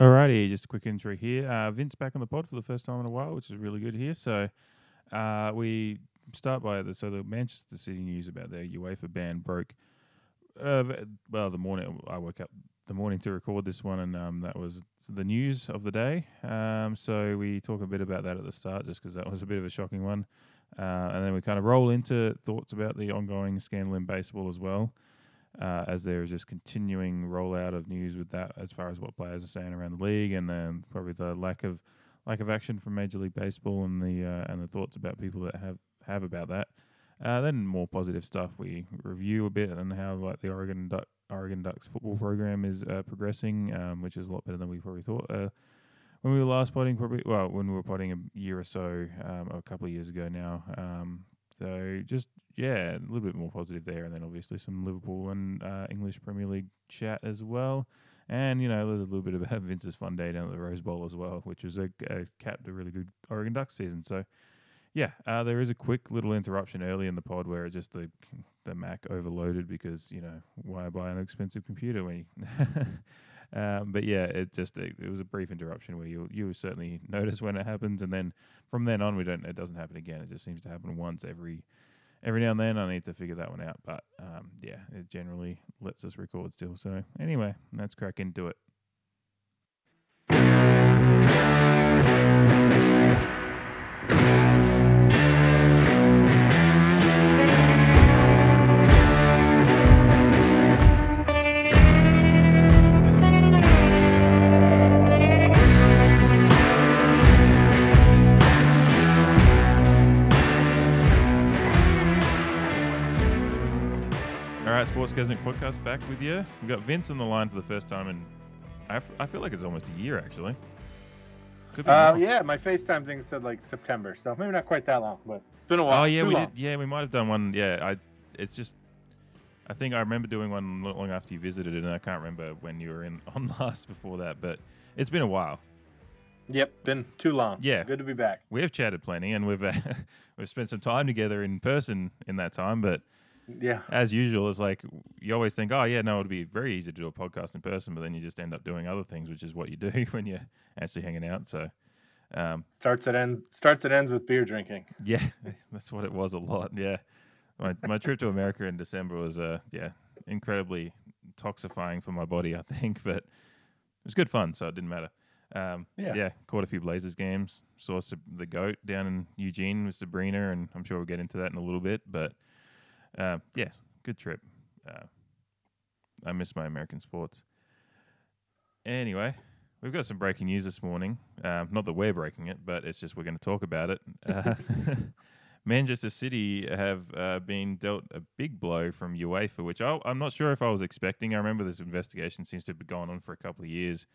Alrighty, just a quick intro here. Uh, Vince back on the pod for the first time in a while, which is really good here. So uh, we start by the so the Manchester City news about their UEFA ban broke. Uh, well, the morning I woke up the morning to record this one, and um, that was the news of the day. Um, so we talk a bit about that at the start, just because that was a bit of a shocking one, uh, and then we kind of roll into thoughts about the ongoing scandal in baseball as well uh, as there is this continuing rollout of news with that as far as what players are saying around the league, and then probably the lack of lack of action from Major League Baseball and the uh, and the thoughts about people that have have about that. Uh, then more positive stuff. We review a bit and how like the Oregon Duck, Oregon Ducks football program is uh, progressing, um, which is a lot better than we probably thought. Uh, when we were last potting, probably well, when we were potting a year or so, um, a couple of years ago now. Um, so just yeah, a little bit more positive there, and then obviously some Liverpool and uh, English Premier League chat as well. And you know, there's a little bit about Vince's fun day down at the Rose Bowl as well, which was a, a capped a really good Oregon Ducks season. So yeah, uh, there is a quick little interruption early in the pod where it just the the Mac overloaded because you know why buy an expensive computer when you. um, but yeah, it just it, it was a brief interruption where you you certainly notice when it happens, and then from then on we don't it doesn't happen again. It just seems to happen once every every now and then. I need to figure that one out, but um, yeah, it generally lets us record still. So anyway, let's crack into it. Sports Gazette podcast back with you. We've got Vince on the line for the first time, and I, f- I feel like it's almost a year actually. Could be Uh, more. yeah, my FaceTime thing said like September, so maybe not quite that long, but it's been a while. Oh yeah, Too we long. did. Yeah, we might have done one. Yeah, I. It's just. I think I remember doing one not long after you visited, and I can't remember when you were in on last before that. But it's been a while. Yep, been too long. Yeah. good to be back. We have chatted plenty, and we've uh, we've spent some time together in person in that time. But Yeah, as usual, it's like you always think, oh yeah, no, it'd be very easy to do a podcast in person, but then you just end up doing other things, which is what you do when you're actually hanging out. So. Um, starts at ends. Starts and ends with beer drinking. Yeah, that's what it was a lot. Yeah, my my trip to America in December was uh yeah incredibly toxifying for my body, I think, but it was good fun, so it didn't matter. Um, yeah. Yeah. caught a few Blazers games. Saw the goat down in Eugene with Sabrina, and I'm sure we'll get into that in a little bit. But uh, yeah, good trip. Uh, I miss my American sports. Anyway, we've got some breaking news this morning. Um, not that we're breaking it, but it's just we're going to talk about it. Uh, Manchester City have uh, been dealt a big blow from UEFA, which I, I'm not sure if I was expecting. I remember this investigation seems to have been going on for a couple of years,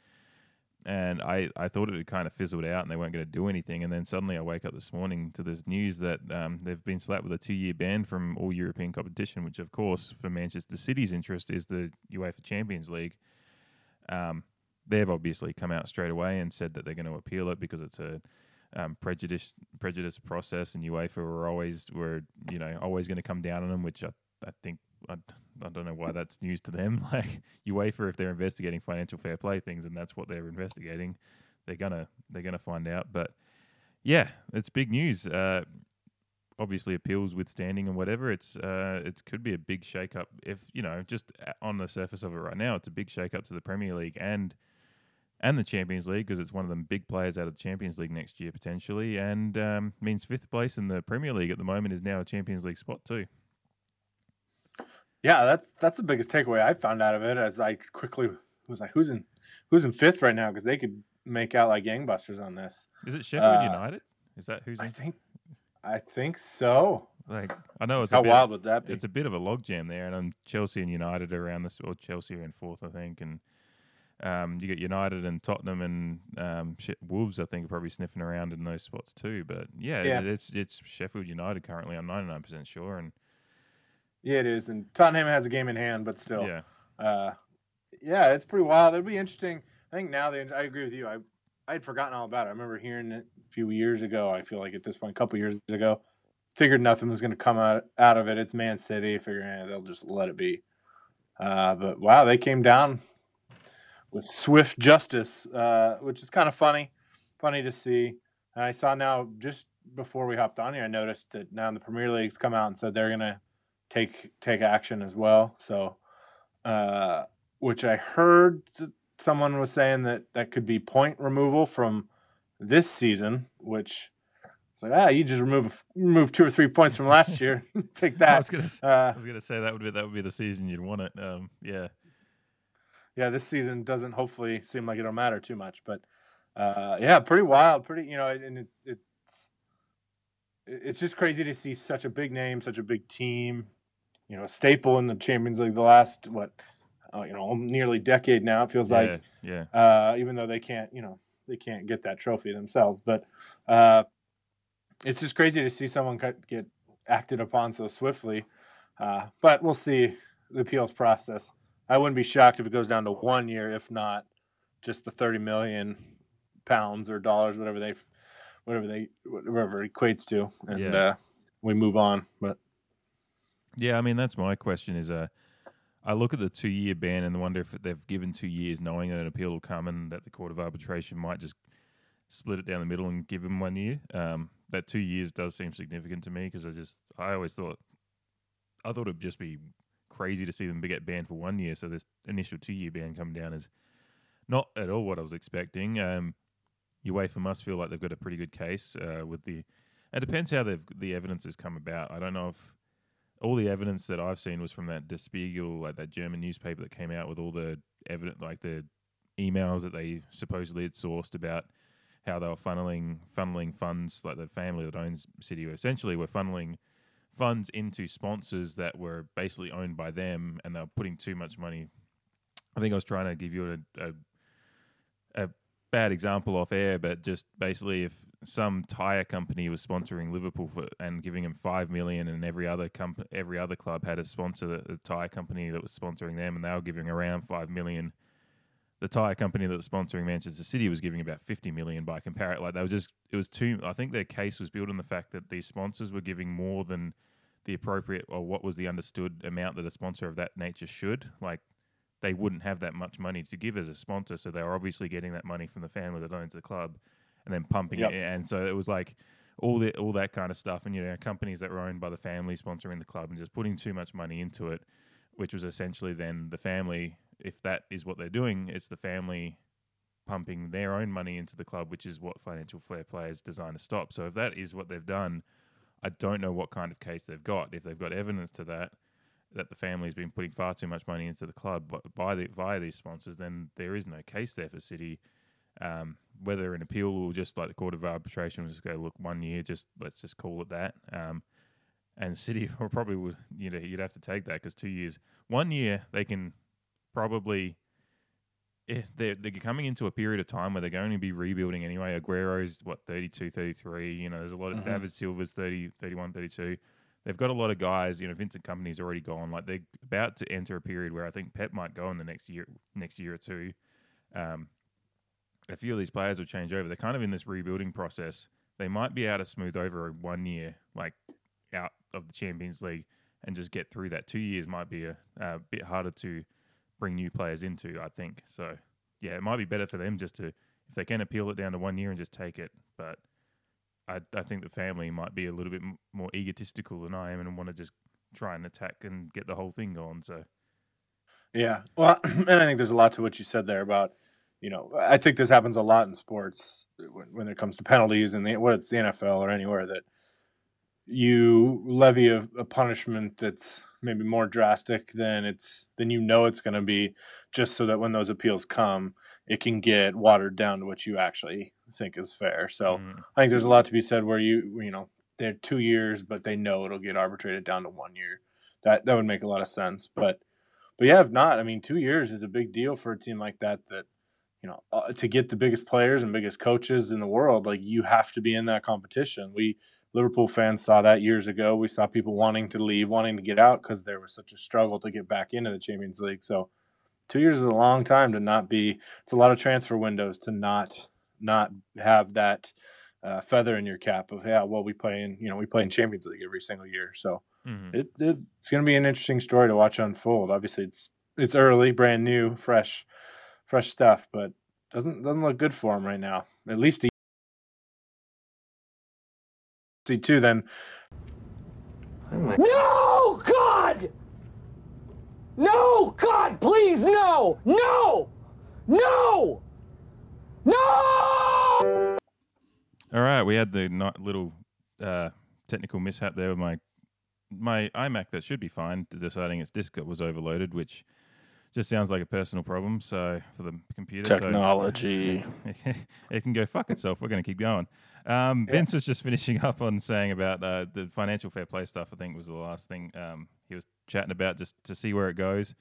and I, I thought it had kind of fizzled out and they weren't going to do anything. And then suddenly I wake up this morning to this news that um, they've been slapped with a two year ban from all European competition, which, of course, for Manchester City's interest is the UEFA Champions League. Um, they've obviously come out straight away and said that they're going to appeal it because it's a um, prejudice prejudice process, and UEFA were always were you know always going to come down on them, which I, I think I, I don't know why that's news to them. Like UEFA, if they're investigating financial fair play things, and that's what they're investigating, they're gonna they're gonna find out. But yeah, it's big news. Uh, obviously, appeals withstanding and whatever, it's uh, it could be a big shake up. If you know, just on the surface of it right now, it's a big shake up to the Premier League and and the Champions League because it's one of them big players out of the Champions League next year potentially, and um, means fifth place in the Premier League at the moment is now a Champions League spot too. Yeah, that's that's the biggest takeaway I found out of it. As I quickly was like, who's in who's in fifth right now? Because they could make out like gangbusters on this. Is it Sheffield Uh, United? Is that who's I in? think, I think so. Like I know it's How a bit, wild would that be? it's a bit of a logjam there, and um, Chelsea and United are around this, or Chelsea are in fourth, I think, and um, you get United and Tottenham and um, Sh- Wolves, I think, are probably sniffing around in those spots too. But yeah, Yeah. it's it's Sheffield United currently. I'm 99 percent sure, and yeah, it is. And Tottenham has a game in hand, but still, yeah, uh, yeah, it's pretty wild. It'll be interesting. I think now they. I agree with you. I I had forgotten all about it. I remember hearing it a few years ago. I feel like at this point, a couple years ago, figured nothing was going to come out out of it. It's Man City. Figuring eh, they'll just let it be. Uh, but wow, they came down with swift justice, uh, which is kind of funny, funny to see. And I saw now just before we hopped on here, I noticed that now the Premier League's come out and said they're gonna take take action as well. So, uh, which I heard someone was saying that that could be point removal from this season, which it's like ah, you just remove remove two or three points from last year. take that. I was gonna, uh, I was gonna say that would be that would be the season you'd want it. Um, yeah, yeah. This season doesn't hopefully seem like it'll matter too much, but uh, yeah, pretty wild, pretty you know, and it, it's it's just crazy to see such a big name, such a big team, you know, a staple in the Champions League the last what uh, you know nearly decade now. It feels yeah, like, yeah. Uh, even though they can't, you know, they can't get that trophy themselves, but uh, it's just crazy to see someone get acted upon so swiftly. Uh, but we'll see the appeals process. I wouldn't be shocked if it goes down to one year, if not just the thirty million pounds or dollars, whatever they, whatever they, whatever equates to, and yeah. uh, we move on. But yeah, I mean that's my question. Is uh, I look at the two year ban and wonder if they've given two years, knowing that an appeal will come and that the court of arbitration might just split it down the middle and give them one year. Um, that two years does seem significant to me because I just I always thought I thought it'd just be crazy to see them get banned for one year. So this initial two year ban come down is not at all what I was expecting. Um, UEFA must feel like they've got a pretty good case uh, with the. It depends how the evidence has come about. I don't know if all the evidence that I've seen was from that Der Spiegel, like that German newspaper that came out with all the evidence, like the emails that they supposedly had sourced about how they were funneling funneling funds, like the family that owns City, essentially were funneling funds into sponsors that were basically owned by them, and they were putting too much money. I think I was trying to give you a, a, a bad example off air, but just basically if some tire company was sponsoring Liverpool for, and giving them five million, and every other comp- every other club had a sponsor, a tire company that was sponsoring them, and they were giving around five million. The tire company that was sponsoring Manchester City was giving about fifty million by comparison. Like they were just, it was too. I think their case was built on the fact that these sponsors were giving more than the appropriate or what was the understood amount that a sponsor of that nature should. Like they wouldn't have that much money to give as a sponsor, so they were obviously getting that money from the family that owns the club and then pumping yep. it. And so it was like all the all that kind of stuff. And you know, companies that were owned by the family sponsoring the club and just putting too much money into it, which was essentially then the family. If that is what they're doing, it's the family pumping their own money into the club, which is what financial fair play is designed to stop. So if that is what they've done, I don't know what kind of case they've got. If they've got evidence to that, that the family's been putting far too much money into the club by the, via these sponsors, then there is no case there for City. Um, whether an appeal or just like the court of arbitration will just go look one year, just let's just call it that. Um, and City or probably would you know you'd have to take that because two years, one year they can probably. Yeah, they're, they're coming into a period of time where they're going to be rebuilding anyway. Aguero's, what, 32, 33. You know, there's a lot of mm-hmm. David Silva's 30, 31, 32 they've got a lot of guys. You know, Vincent Kompany's already gone. Like they're about to enter a period where I think Pep might go in the next year, next year or two. Um, a few of these players will change over. They're kind of in this rebuilding process. They might be able to smooth over one year, like out of the Champions League, and just get through that. Two years might be a, a bit harder to bring new players into. I think so. Yeah, it might be better for them just to if they can appeal it down to one year and just take it. But I, I think the family might be a little bit more egotistical than I am and want to just try and attack and get the whole thing going. So, yeah, well, and I think there's a lot to what you said there about, you know, I think this happens a lot in sports when, when it comes to penalties and the, whether it's the NFL or anywhere that you levy a, a punishment that's maybe more drastic than it's than you know it's going to be, just so that when those appeals come, it can get watered down to what you actually think is fair. So mm. I think there's a lot to be said where you you know they're two years, but they know it'll get arbitrated down to one year. That that would make a lot of sense. But but yeah, if not, I mean, two years is a big deal for a team like that. That you know uh, to get the biggest players and biggest coaches in the world, like you have to be in that competition. We Liverpool fans saw that years ago. We saw people wanting to leave, wanting to get out because there was such a struggle to get back into the Champions League. So two years is a long time to not be. It's a lot of transfer windows to not not have that uh, feather in your cap of yeah, well we play in you know we play in Champions League every single year. So mm-hmm. it, it, it's going to be an interesting story to watch unfold. Obviously, it's it's early, brand new, fresh fresh stuff, but doesn't doesn't look good for him right now. At least he see two then. No, God! No, God, please, no! No! No! No! All right, we had the not little uh, technical mishap there with my my iMac that should be fine, deciding its disk was overloaded, which just sounds like a personal problem. So for the computer, so- Technology. it can go fuck itself. We're going to keep going. Um, Yeah. Vince was just finishing up on saying about uh, the financial fair play stuff. I think was the last thing um, he was chatting about, just to see where it goes.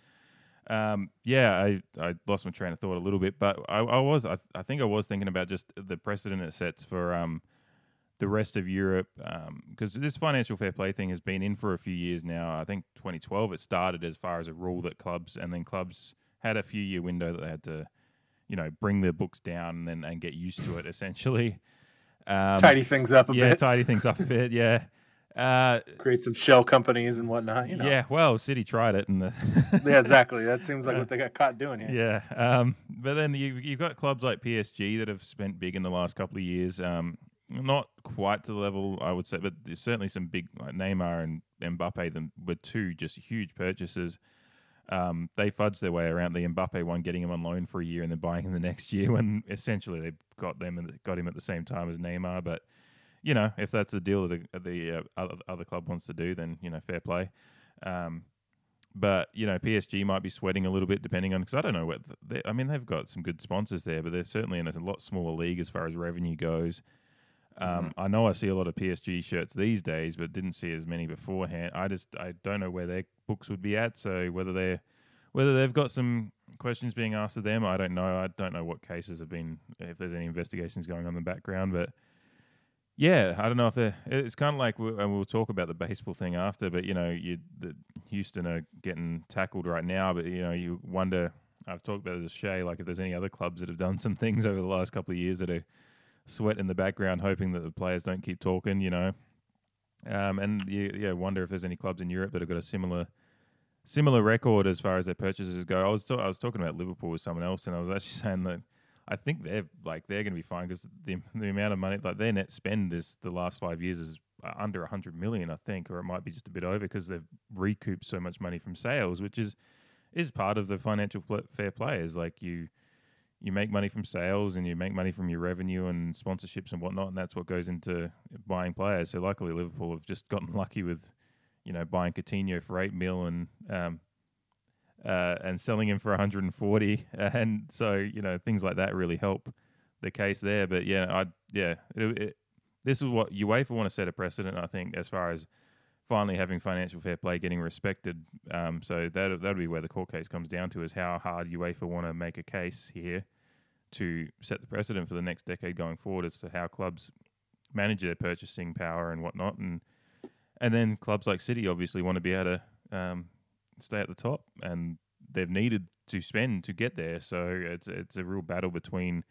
Um, yeah, I, I lost my train of thought a little bit, but I, I was I, I think I was thinking about just the precedent it sets for um, the rest of Europe because this financial fair play thing has been in for a few years now. I think 2012 it started as far as a rule that clubs and then clubs had a few year window that they had to, you know, bring their books down and then and get used to it essentially. Um, Tidy things up a yeah, bit. tidy things up a bit. Yeah. Uh, Create some shell companies and whatnot. You know. Yeah, well, City tried it, and the Yeah, exactly. That seems like what they got caught doing here. yeah. Um, but then you you've got clubs like PSG that have spent big in the last couple of years. Um, not quite to the level I would say, but there's certainly some big like Neymar and Mbappe. Them were two just huge purchases. Um, they fudged their way around the Mbappe one, getting him on loan for a year and then buying him the next year. When essentially they got them and got him at the same time as Neymar. But you know, if that's the deal that the, the uh, other, club wants to do, then you know, fair play. Um, but you know, PSG might be sweating a little bit depending on because I don't know what I mean. They've got some good sponsors there, but they're certainly in a lot smaller league as far as revenue goes. Um, I know I see a lot of PSG shirts these days, but didn't see as many beforehand. I just I don't know where their books would be at. So whether they're whether they've got some questions being asked of them, I don't know. I don't know what cases have been if there's any investigations going on in the background, but yeah, I don't know if they're. It's kind of like, we- and we'll talk about the baseball thing after. But you know, you the Houston are getting tackled right now. But you know, you wonder. I've talked about this as Shay, like if there's any other clubs that have done some things over the last couple of years that are sweat in the background, hoping that the players don't keep talking. You know, um, and you, yeah, wonder if there's any clubs in Europe that have got a similar similar record as far as their purchases go. I was I was talking about Liverpool with someone else, and I was actually saying that I think they're like they're going to be fine because the the amount of money like their net spend this the last five years is uh, under hundred million, I think, or it might be just a bit over because they've recouped so much money from sales, which is is part of the financial fair play. Is like you you make money from sales and you make money from your revenue and sponsorships and whatnot, and that's what goes into buying players. So luckily, Liverpool have just gotten lucky with you know buying Coutinho for eight mil and um, uh, and selling him for 140, and so you know things like that really help the case there. But yeah, I yeah, it, it, this is what UEFA want to set a precedent, I think, as far as finally having financial fair play getting respected. Um, so that that'll be where the court case comes down to is how hard UEFA want to make a case here to set the precedent for the next decade going forward as to how clubs manage their purchasing power and whatnot, and and then clubs like City obviously want to be able to um, stay at the top, and they've needed to spend to get there. So it's it's a real battle between.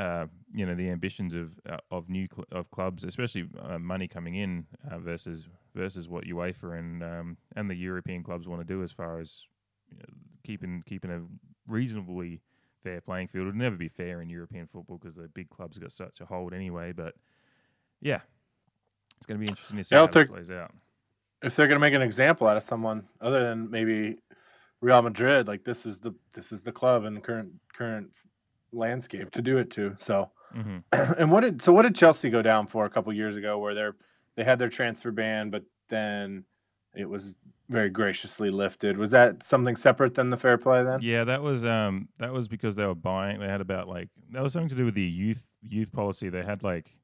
Uh, you know the ambitions of uh, of new cl- of clubs, especially uh, money coming in uh, versus versus what UEFA and um, and the European clubs want to do as far as you know, keeping keeping a reasonably fair playing field. It'll never be fair in European football because the big clubs got such a hold anyway. But yeah, it's going to be interesting to see Yeah, how this take- plays out. If they're going to make an example out of someone other than maybe Real Madrid, like this is the this is the club and current current landscape to do it to. So, hmm and what did so what did Chelsea go down for a couple years ago where they're they had their transfer ban, but then it was very graciously lifted. Was that something separate than the fair play then? Yeah, that was um that was because they were buying. They had about like that was something to do with the youth youth policy. They had like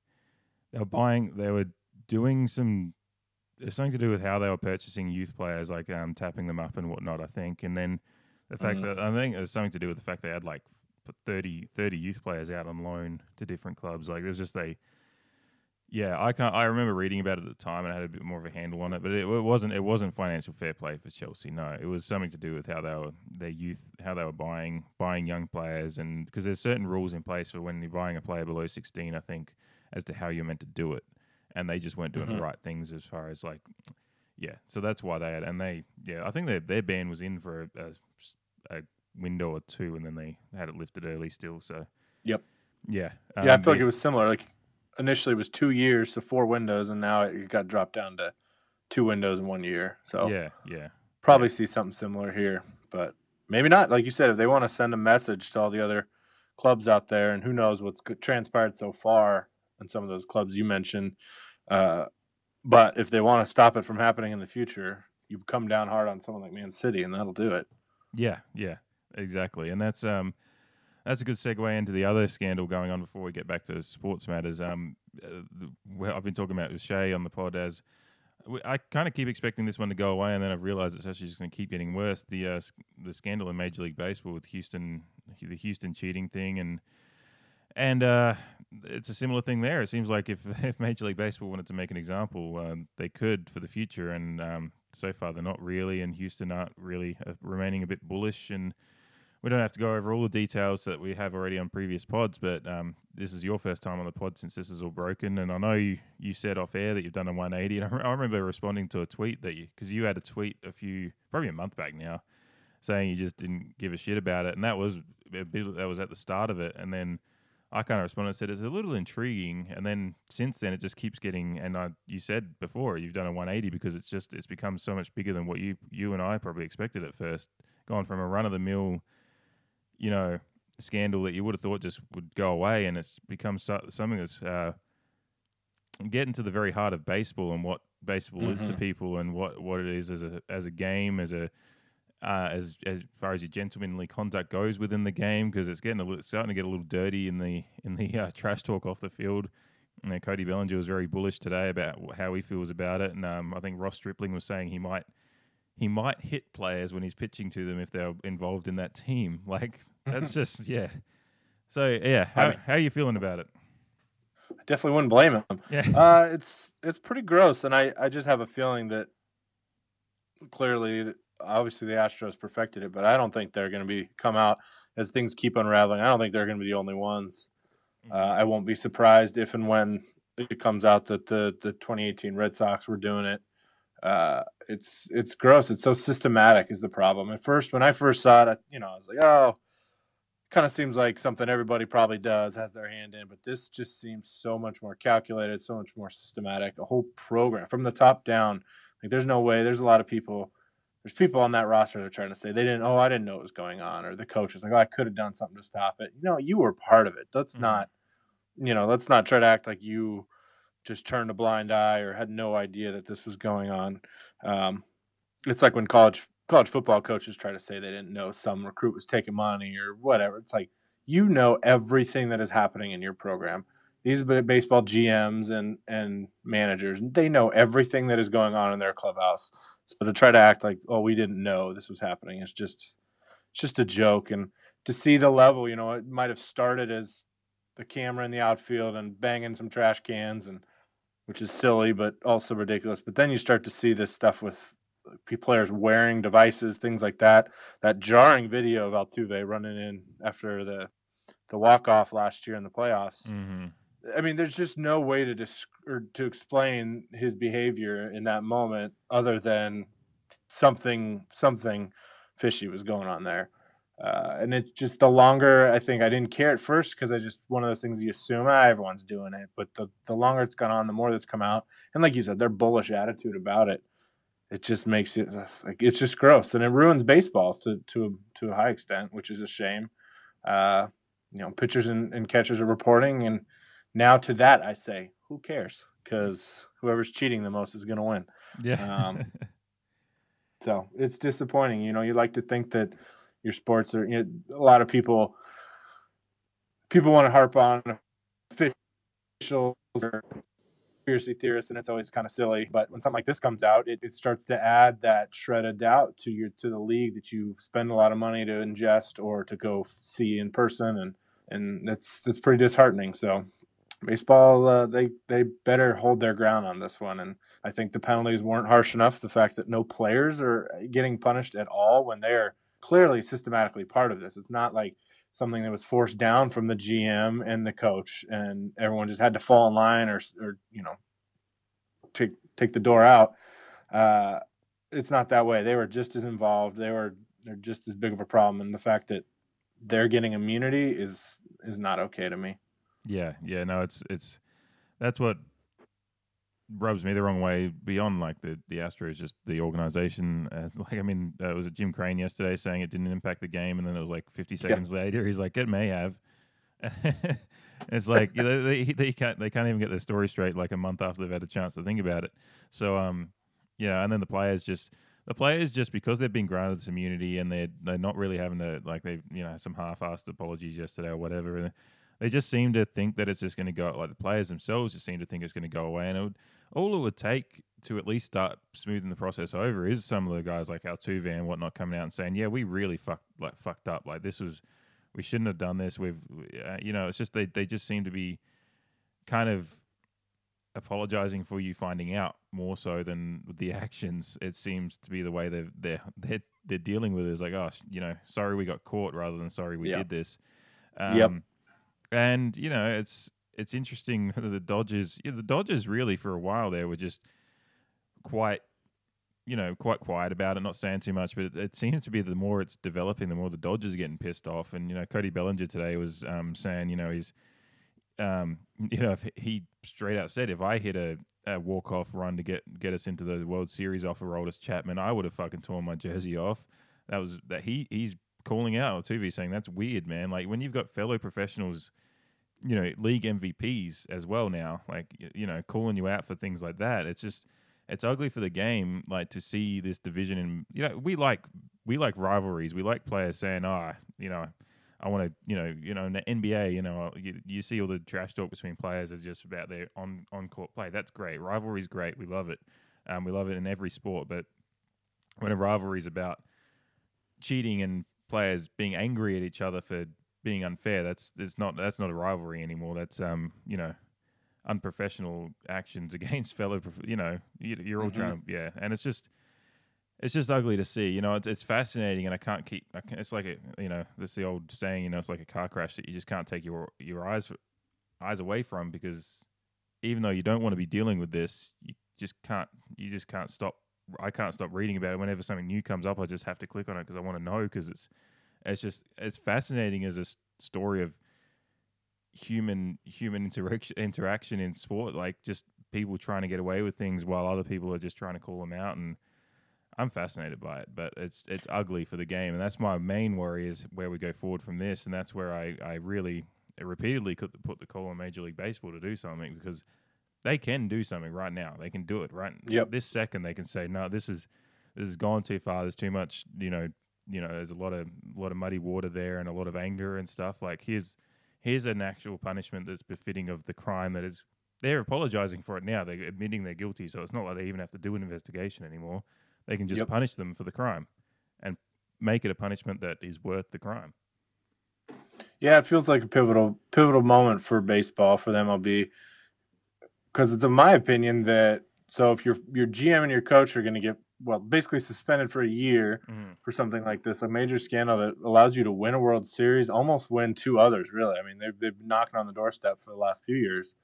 they were buying. They were doing some. It's something to do with how they were purchasing youth players, like um tapping them up and whatnot. I think, and then the fact Mhm. that I think it was something to do with the fact they had like 30, 30 youth players out on loan to different clubs. Like there's just a yeah, I can't. I remember reading about it at the time and I had a bit more of a handle on it, but it, it wasn't. It wasn't financial fair play for Chelsea. No, it was something to do with how they were their youth, how they were buying buying young players, and because there's certain rules in place for when you're buying a player below 16. I think as to how you're meant to do it, and they just weren't doing Mhm. the right things as far as like, yeah. So that's why they had, and they, yeah, I think their their ban was in for a, a, a window or two, and then they had it lifted early still. So Yep. yeah, yeah, I um, feel like it was similar. Like initially it was two years, so four windows, and now it got dropped down to two windows in one year. So yeah, yeah, probably see something similar here, but maybe not. Like you said, if they want to send a message to all the other clubs out there, and who knows what's transpired so far in some of those clubs you mentioned. Uh, but if they want to stop it from happening in the future, you come down hard on someone like Man City, and that'll do it. yeah, yeah, exactly. And that's um, that's a good segue into the other scandal going on before we get back to sports matters. Um, uh, the, I've been talking about with Shay on the pod as we- I kind of keep expecting this one to go away, and then I've realized it's actually just going to keep getting worse. The uh, the scandal in Major League Baseball with Houston, the Houston cheating thing, and and uh, it's a similar thing there. It seems like if if Major League Baseball wanted to make an example, um, they could for the future, and um, so far they're not really, and Houston aren't really uh, remaining a bit bullish and. We don't have to go over all the details that we have already on previous pods, but um, this is your first time on the pod since this is all broken. And I know you, you said off air that you've done a 180. And I, re- I remember responding to a tweet that you, because you had a tweet a few, probably a month back now, saying you just didn't give a shit about it. And that was a bit, that was at the start of it. And then I kind of responded and said it's a little intriguing. And then since then, it just keeps getting. And I, you said before you've done a 180 because it's just it's become so much bigger than what you you and I probably expected at first. Gone from a run of the mill you know, scandal that you would have thought just would go away, and it's become so, something that's uh, getting to the very heart of baseball and what baseball is to Mhm. people, and what, what it is as a as a game, as a uh, as as far as your gentlemanly conduct goes within the game, because it's getting a little, starting to get a little dirty in the in the uh, trash talk off the field. You know, Cody Bellinger was very bullish today about how he feels about it, and um, I think Ross Stripling was saying he might he might hit players when he's pitching to them if they're involved in that team. Like that's just yeah. So yeah, how I mean- how are you feeling about it? I definitely wouldn't blame him. Yeah, uh, it's it's pretty gross, and I, I just have a feeling that clearly, obviously, the Astros perfected it, but I don't think they're going to be come out as things keep unraveling. I don't think they're going to be the only ones. Uh, I won't be surprised if and when it comes out that the the 2018 Red Sox were doing it. Uh, it's it's gross. It's so systematic is the problem. At first, when I first saw it, I, you know, I was like, oh, kind of seems like something everybody probably does, has their hand in. But this just seems so much more calculated, so much more systematic. A whole program from the top down. Like, there's no way. There's a lot of people. There's people on that roster that are trying to say they didn't. Oh, I didn't know what was going on, or the coach is like, oh, I could have done something to stop it. No, you were part of it. Let's Mhm. not, you know, let's not try to act like you just turned a blind eye or had no idea that this was going on. Um, it's like when college college football coaches try to say they didn't know some recruit was taking money or whatever. It's like you know everything that is happening in your program. These baseball GMs and and managers, they know everything that is going on in their clubhouse. So to try to act like, oh, we didn't know this was happening, is just it's just a joke. And to see the level, you know, it might have started as the camera in the outfield and banging some trash cans and which is silly but also ridiculous. But then you start to see this stuff with p- players wearing devices, things like that. That jarring video of Altuve running in after the the walk off last year in the playoffs. hmm I mean, there's just no way to dis- or to explain his behavior in that moment other than something something fishy was going on there. Uh, and it's just the longer I think I didn't care at first because I just one of those things you assume ah, everyone's doing it, but the the longer it's gone on, the more that's come out, and like you said, their bullish attitude about it, it just makes it uh, like it's just gross, and it ruins baseball to to to a high extent, which is a shame. Uh, you know, pitchers and, and catchers are reporting, and now to that I say, who cares? Because whoever's cheating the most is going to win. Yeah. Um, So it's disappointing. You know, you like to think that your sports are. You know, a lot of people people want to harp on officials or conspiracy theorists, and it's always kind of silly. But when something like this comes out, it, it starts to add that shred of doubt to your to the league that you spend a lot of money to ingest or to go see in person, and and that's that's pretty disheartening. So baseball, uh, they they better hold their ground on this one, and I think the penalties weren't harsh enough. The fact that no players are getting punished at all when they are clearly systematically part of this. It's not like something that was forced down from the GM and the coach, and everyone just had to fall in line or, or you know, take take the door out. Uh, it's not that way. They were just as involved. They were they're just as big of a problem, and the fact that they're getting immunity is is not okay to me. Yeah, yeah, no, it's it's that's what rubs me the wrong way. Beyond like the the Astros, just the organization. Uh, like I mean, uh, was it Jim Crane yesterday saying it didn't impact the game, and then it was like 50 seconds yeah. later, he's like, it may have. it's like they they can't they can't even get their story straight like a month after they've had a chance to think about it. So um, yeah, and then the players just the players just because they've been granted this immunity and they're they're not really having to like they you know some half-assed apologies yesterday or whatever. They just seem to think that it's just going to go like the players themselves just seem to think it's going to go away. And it would, all it would take to at least start smoothing the process over is some of the guys like Altuve and whatnot coming out and saying, "Yeah, we really fucked like fucked up. Like this was we shouldn't have done this. We've uh, you know it's just they they just seem to be kind of apologizing for you finding out more so than the actions. It seems to be the way they're they're they're, they're dealing with it. Is like, oh, you know, sorry we got caught rather than sorry we did this. Um, yep. And you know, it's it's interesting the Dodgers. Yeah, the Dodgers really for a while there were just quite. You know, quite quiet about it, not saying too much, but it, it seems to be the more it's developing, the more the Dodgers are getting pissed off. And you know, Cody Bellinger today was um, saying, you know, he's um, you know, if he straight out said, if I hit a, a walk off run to get get us into the World Series off of Aroldis Chapman, I would have fucking torn my jersey off. That was that he he's calling out TV saying that's weird, man. Like when you've got fellow professionals, you know, league MVPs as well now, like you know, calling you out for things like that. It's just it's ugly for the game, like to see this division. And you know, we like we like rivalries. We like players saying, "Ah, oh, you know." I want to, you know, you know, in the NBA, you know, you, you see all the trash talk between players is just about their on on court play. That's great. Rivalry's great. We love it. Um, we love it in every sport. But when a rivalry's about cheating and players being angry at each other for being unfair, that's it's not that's not a rivalry anymore. That's um, you know, unprofessional actions against fellow. You know, you, are all mm-hmm. trying to yeah, and it's just it's just ugly to see. You know, it's it's fascinating, and I can't keep. I can't, it's like a you know, this the old saying. You know, it's like a car crash that you just can't take your your eyes eyes away from because even though you don't want to be dealing with this, you just can't. You just can't stop. I can't stop reading about it. Whenever something new comes up, I just have to click on it because I want to know because it's it's just it's fascinating as a story of human human interaction interaction in sport. Like just people trying to get away with things while other people are just trying to call them out and I'm fascinated by it, but it's it's ugly for the game, and that's my main worry is where we go forward from this, and that's where I I really repeatedly put the call on Major League Baseball to do something because they can do something right now. They can do it right yep. this second. They can say no, this is this has gone too far. There's too much, you know, you know. There's a lot of a lot of muddy water there and a lot of anger and stuff. Like here's here's an actual punishment that's befitting of the crime that is. They're apologizing for it now. They're admitting they're guilty, so it's not like they even have to do an investigation anymore. They can just yep. punish them for the crime and make it a punishment that is worth the crime. Yeah, it feels like a pivotal pivotal moment for baseball for the MLB because it's in my opinion that so if your your GM and your coach are going to get well basically suspended for a year mm-hmm. for something like this, a major scandal that allows you to win a World Series, almost win two others. Really, I mean they've they've been knocking on the doorstep for the last few years,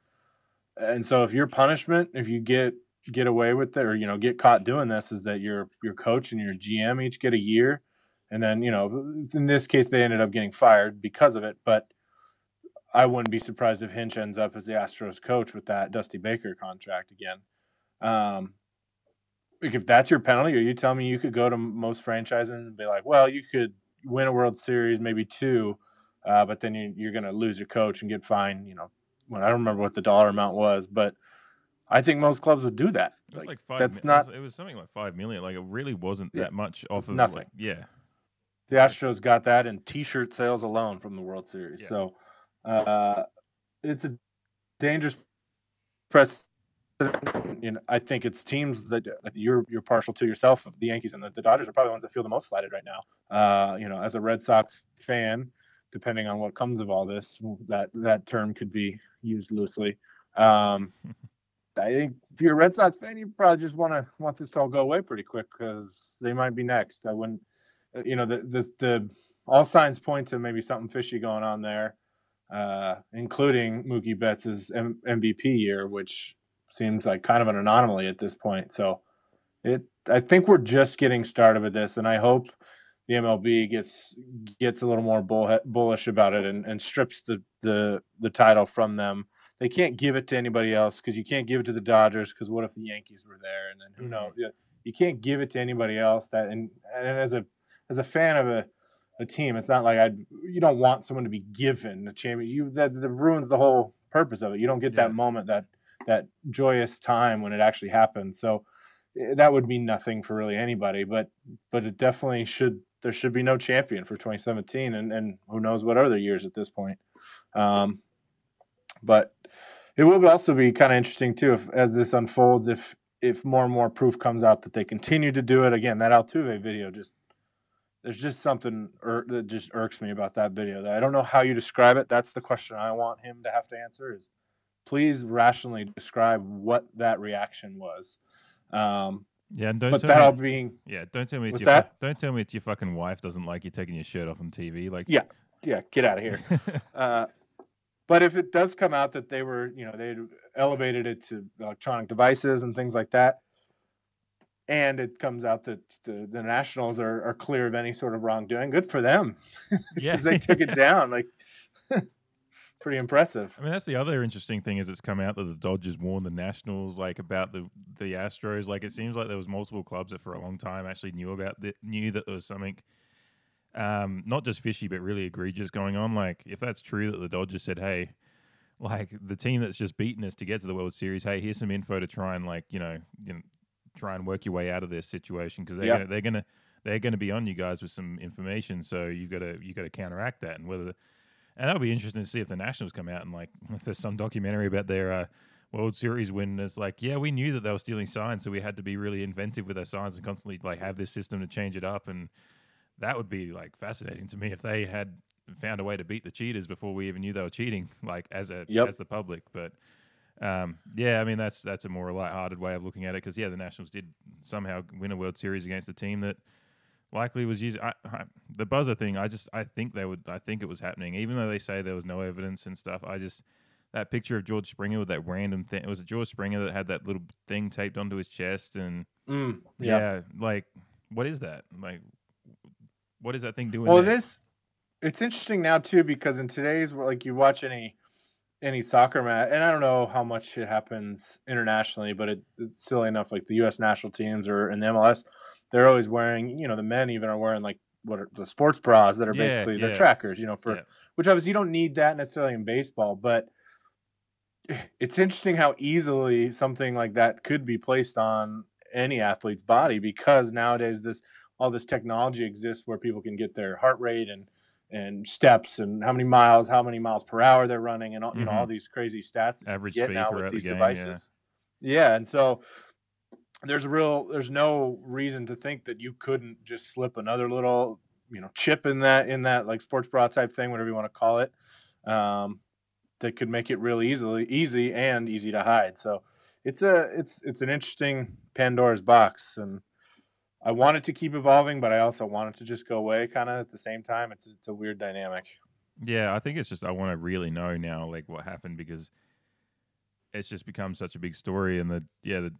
and so if your punishment, if you get get away with it or you know get caught doing this is that your your coach and your GM each get a year and then you know in this case they ended up getting fired because of it but I wouldn't be surprised if Hinch ends up as the Astros coach with that Dusty Baker contract again um if that's your penalty are you telling me you could go to most franchises and be like well you could win a World Series maybe two uh, but then you, you're going to lose your coach and get fined you know when I don't remember what the dollar amount was but I think most clubs would do that. Like, like, five. That's mi- not. It was, it was, something like five million. Like it really wasn't yeah, that much off of nothing. Like, yeah. The Astros got that in T-shirt sales alone from the World Series. Yeah. So uh, it's a dangerous press. You know, I think it's teams that you're you're partial to yourself. The Yankees and the, the Dodgers are probably the ones that feel the most slighted right now. Uh, you know, as a Red Sox fan, depending on what comes of all this, that that term could be used loosely. Um, I think if you're a Red Sox fan, you probably just want to want this to all go away pretty quick because they might be next. I wouldn't, uh, you know, the the, the all signs point to maybe something fishy going on there, uh, including Mookie Betts' M- MVP year, which seems like kind of an anomaly at this point. So, it I think we're just getting started with this, and I hope the MLB gets gets a little more bull, bullish about it and, and strips the, the the title from them. They can't give it to anybody else because you can't give it to the Dodgers because what if the Yankees were there and then who Mm-hmm. knows? You can't give it to anybody else. That and and as a as a fan of a a team, it's not like I you don't want someone to be given a champion. You that, that ruins the whole purpose of it. You don't get Yeah. that moment that that joyous time when it actually happens. So eh, that would mean nothing for really anybody. But but it definitely should. There should be no champion for 2017, and and who knows what other years at this point. Um, but it will also be kind of interesting too if as this unfolds if if more and more proof comes out that they continue to do it again that altuve video just there's just something ir- that just irks me about that video that i don't know how you describe it that's the question i want him to have to answer is please rationally describe what that reaction was um, Yeah, and don't but tell that me, being yeah, don't tell me it's your that? don't tell me it's your fucking wife doesn't like you taking your shirt off on TV. Like, Yeah. yeah get out of here Uh, but if it does come out that they were, you know, they elevated it to electronic devices and things like that, and it comes out that the, the Nationals are, are clear of any sort of wrongdoing, good for them. Yeah. Because they took it down. Like, pretty impressive. I mean, that's the other interesting thing is it's come out that the Dodgers warned the Nationals like about the the Astros. Like, it seems like there was multiple clubs that for a long time actually knew about the, knew that there was something, um, not just fishy but really egregious going on. Like, if that's true that the Dodgers said, "Hey, like the team that's just beaten us to get to the World Series, hey, here's some info to try and like you know, you know try and work your way out of this situation because they're Yeah. gonna, they're gonna they're gonna be on you guys with some information. So you've got to you got to counteract that and whether." And that'll be interesting to see if the Nationals come out and like if there's some documentary about their uh, World Series win. It's like, yeah, we knew that they were stealing signs, so we had to be really inventive with our signs and constantly like have this system to change it up. And that would be like fascinating to me if they had found a way to beat the cheaters before we even knew they were cheating, like as a Yep. as the public. But um, yeah, I mean that's that's a more lighthearted way of looking at it because yeah, the Nationals did somehow win a World Series against a team that likely was using I, I, the buzzer thing. I just I think they would I think it was happening, even though they say there was no evidence and stuff. I just that picture of George Springer with that random thing. It was a George Springer that had that little thing taped onto his chest, and Mm, yeah, like what is that? Like what is that thing doing? Well, it there? is. It's interesting now too because in today's like you watch any any soccer match, and I don't know how much it happens internationally, but it, it's silly enough. Like the U.S. national teams or in the MLS, they're always wearing. You know, the men even are wearing like what are the sports bras that are Yeah, basically the trackers. You know, for Yeah. which obviously you don't need that necessarily in baseball, but it's interesting how easily something like that could be placed on any athlete's body because nowadays this all this technology exists where people can get their heart rate and and steps and how many miles, how many miles per hour they're running, and all you know all these crazy stats that you Average get speed now with the these game, yeah. devices. Yeah. and so there's a real there's no reason to think that you couldn't just slip another little you know chip in that in that like sports bra type thing, whatever you want to call it. Um, that could make it really easily easy and easy to hide. So it's a it's it's an interesting Pandora's box, and I want it to keep evolving, but I also want it to just go away, kind of at the same time. It's it's a weird dynamic. Yeah, I think it's just I want to really know now, like what happened because it's just become such a big story, and the yeah, the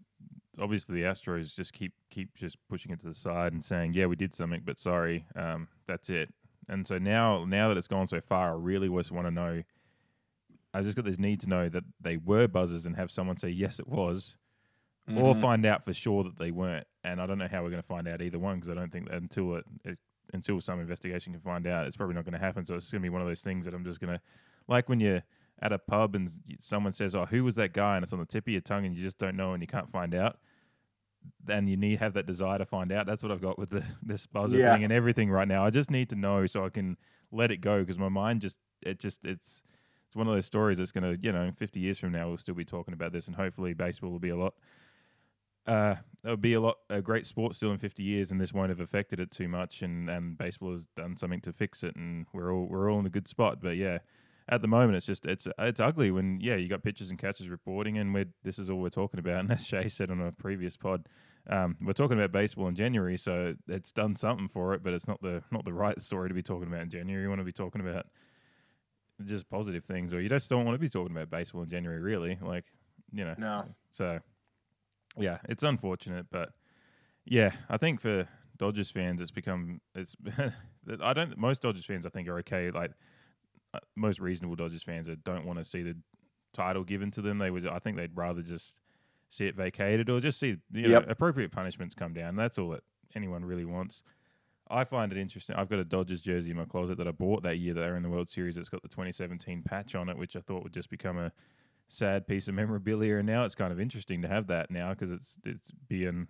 obviously the Astros just keep keep just pushing it to the side and saying, yeah, we did something, but sorry, um, that's it. And so now now that it's gone so far, I really just want to know. I just got this need to know that they were buzzers and have someone say yes, it was, or Mhm. find out for sure that they weren't. And I don't know how we're going to find out either one because I don't think that until it, it until some investigation can find out, it's probably not going to happen. So it's going to be one of those things that I'm just going to like when you're at a pub and someone says, "Oh, who was that guy?" and it's on the tip of your tongue and you just don't know and you can't find out. Then you need have that desire to find out. That's what I've got with the this buzzer Yeah. thing and everything right now. I just need to know so I can let it go because my mind just it just it's it's one of those stories that's going to you know 50 years from now we'll still be talking about this and hopefully baseball will be a lot uh it'll be a lot a great sport still in 50 years and this won't have affected it too much and and baseball has done something to fix it and we're all we're all in a good spot. But yeah at the moment it's just it's it's ugly when yeah you got pitchers and catchers reporting and we're this is all we're talking about and as Shay said on a previous pod um, we're talking about baseball in January so it's done something for it but it's not the not the right story to be talking about in January. You want to be talking about just positive things or you just don't want to be talking about baseball in January really like you know. No. so, yeah, it's unfortunate, but yeah, I think for Dodgers fans, it's become it's. I don't. Most Dodgers fans, I think, are okay. Like uh, most reasonable Dodgers fans that don't want to see the title given to them. They would. I think they'd rather just see it vacated or just see you know, Yep. appropriate punishments come down. That's all that anyone really wants. I find it interesting. I've got a Dodgers jersey in my closet that I bought that year that they were in the World Series. It's got the 2017 patch on it, which I thought would just become a sad piece of memorabilia. And now it's kind of interesting to have that now because it's it's being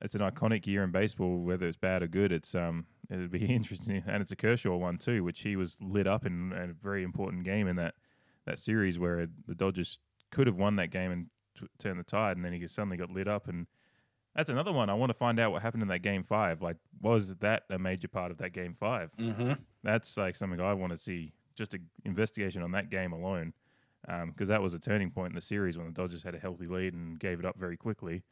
it's an iconic year in baseball, whether it's bad or good. It's um it'd be interesting, and it's a Kershaw one too, which he was lit up in, in a very important game in that that series where the Dodgers could have won that game and t- turned the tide, and then he suddenly got lit up. And that's another one. I want to find out what happened in that game five. Like, was that a major part of that game five? Mm-hmm. That's like something I want to see. Just an investigation on that game alone, because that was a turning point in the series when the Dodgers had a healthy lead and gave it up very quickly,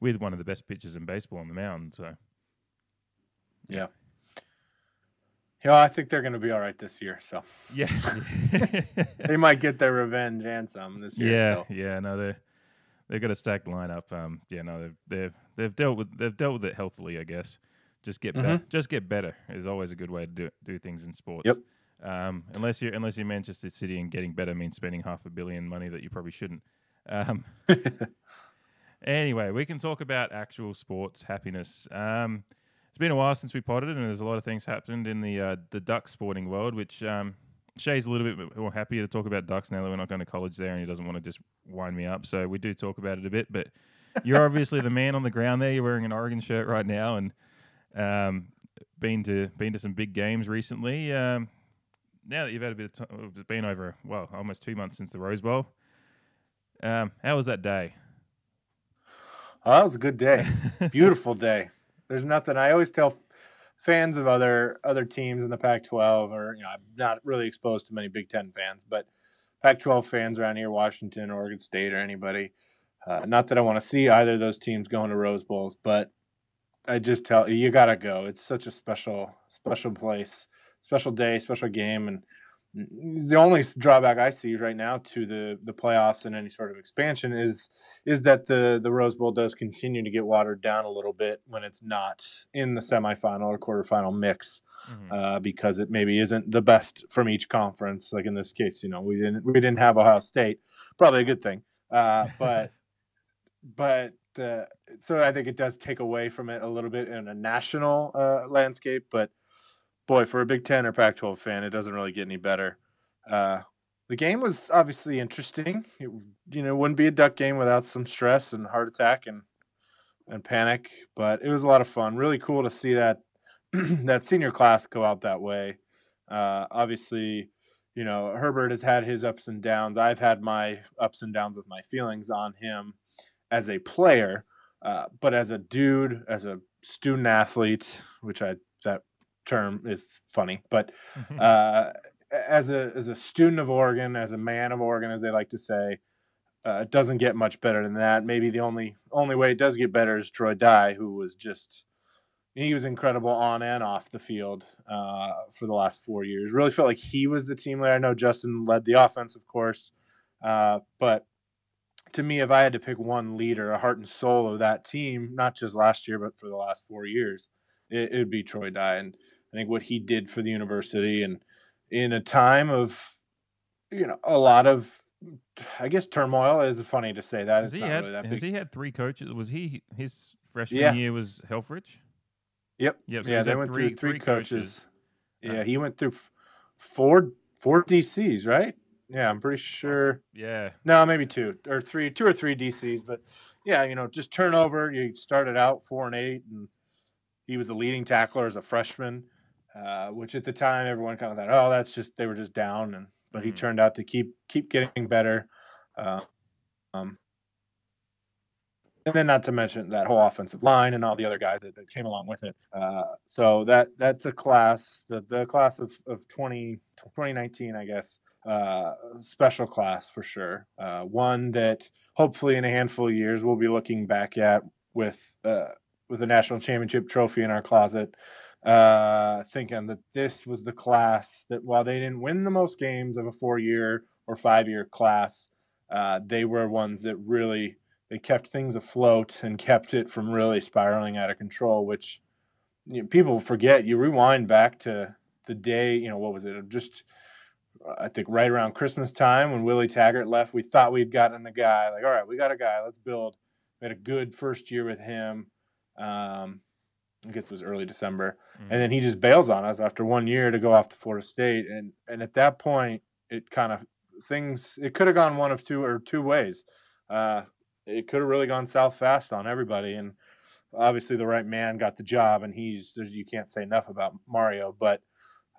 with one of the best pitchers in baseball on the mound. So Yeah. Yeah, I think they're going to be all right this year. So yeah, they might get their revenge and some this year. yeah, so. yeah. No, they they've got a stacked lineup. Um, yeah, no, they've they've they've dealt with they've dealt with it healthily, I guess. Just get better. Just get better is always a good way to do do things in sports. Yep. Um, unless you're unless you're Manchester City and getting better means spending half a billion money that you probably shouldn't. Um, anyway, we can talk about actual sports happiness. Um, it's been a while since we potted, and there's a lot of things happened in the uh, the duck sporting world, which um, Shay's a little bit more happy to talk about ducks now that we're not going to college there, and he doesn't want to just wind me up. So we do talk about it a bit, but you're obviously the man on the ground there. You're wearing an Oregon shirt right now, and um, been to been to some big games recently. Um, now that you've had a bit of time, it's been over well almost two months since the Rose Bowl. Um, how was that day? Oh, that was a good day. Beautiful day. There's nothing. I always tell fans of other other teams in the Pac-12, or you know, I'm not really exposed to many Big Ten fans, but Pac-12 fans around here, Washington, Oregon State, or anybody. Uh, not that I want to see either of those teams going to Rose Bowls, but I just tell you, you gotta go. It's such a special, special place, special day, special game, and the only drawback I see right now to the the playoffs and any sort of expansion is is that the the Rose Bowl does continue to get watered down a little bit when it's not in the semifinal or quarterfinal mix Mhm. uh, because it maybe isn't the best from each conference. Like in this case, you know, we didn't we didn't have Ohio State, probably a good thing, uh, but but the so I think it does take away from it a little bit in a national uh, landscape. But boy, for a Big Ten or Pac-12 fan, it doesn't really get any better. Uh, the game was obviously interesting. It, you know, wouldn't be a duck game without some stress and heart attack and and panic. But it was a lot of fun. Really cool to see that that senior class go out that way. Uh, obviously, you know Herbert has had his ups and downs. I've had my ups and downs with my feelings on him as a player, uh, but as a dude, as a student athlete, which I that term is funny, but uh, as a as a student of Oregon, as a man of Oregon, as they like to say, uh, it doesn't get much better than that. Maybe the only only way it does get better is Troy Dye, who was just he was incredible on and off the field uh, for the last four years. Really felt like he was the team leader. I know Justin led the offense, of course, uh, but to me, if I had to pick one leader, a heart and soul of that team, not just last year but for the last four years, it, would be Troy Dye. And I think what he did for the university and in a time of you know a lot of I guess turmoil is funny to say that. Has he not had really that has big. he had three coaches? Was he his freshman Yeah. year was Helfrich? Yep. Yep. so yeah, they went three, through three, three coaches. Uh, Yeah, he went through f- four four DCs, right? Yeah, I'm pretty sure. Yeah. No, maybe two or three, two or three DCs. But yeah, you know, just turnover. You started out four and eight, and he was a leading tackler as a freshman, uh, which at the time everyone kind of thought, oh, that's just they were just down, and but he Mhm. turned out to keep keep getting better. Uh, um, and then not to mention that whole offensive line and all the other guys that, that came along with it. Uh, so that that's a class, the, the class of, of 20, 2019, I guess, uh, special class for sure. Uh, one that hopefully in a handful of years we'll be looking back at with uh, with a national championship trophy in our closet, uh, thinking that this was the class that while they didn't win the most games of a four year or five year class, uh, they were ones that really they kept things afloat and kept it from really spiraling out of control, which you know, people forget. You rewind back to the day, you know, what was it? Just I think right around Christmas time when Willie Taggart left, we thought we'd gotten a guy. Like, all right, we got a guy. Let's build. We had a good first year with him. Um, I guess it was early December, mm-hmm. and then he just bails on us after one year to go off to Florida State, and and at that point, it kind of things. It could have gone one of two or two ways. Uh, it could have really gone south fast on everybody, and obviously the right man got the job, and he's you can't say enough about Mario, but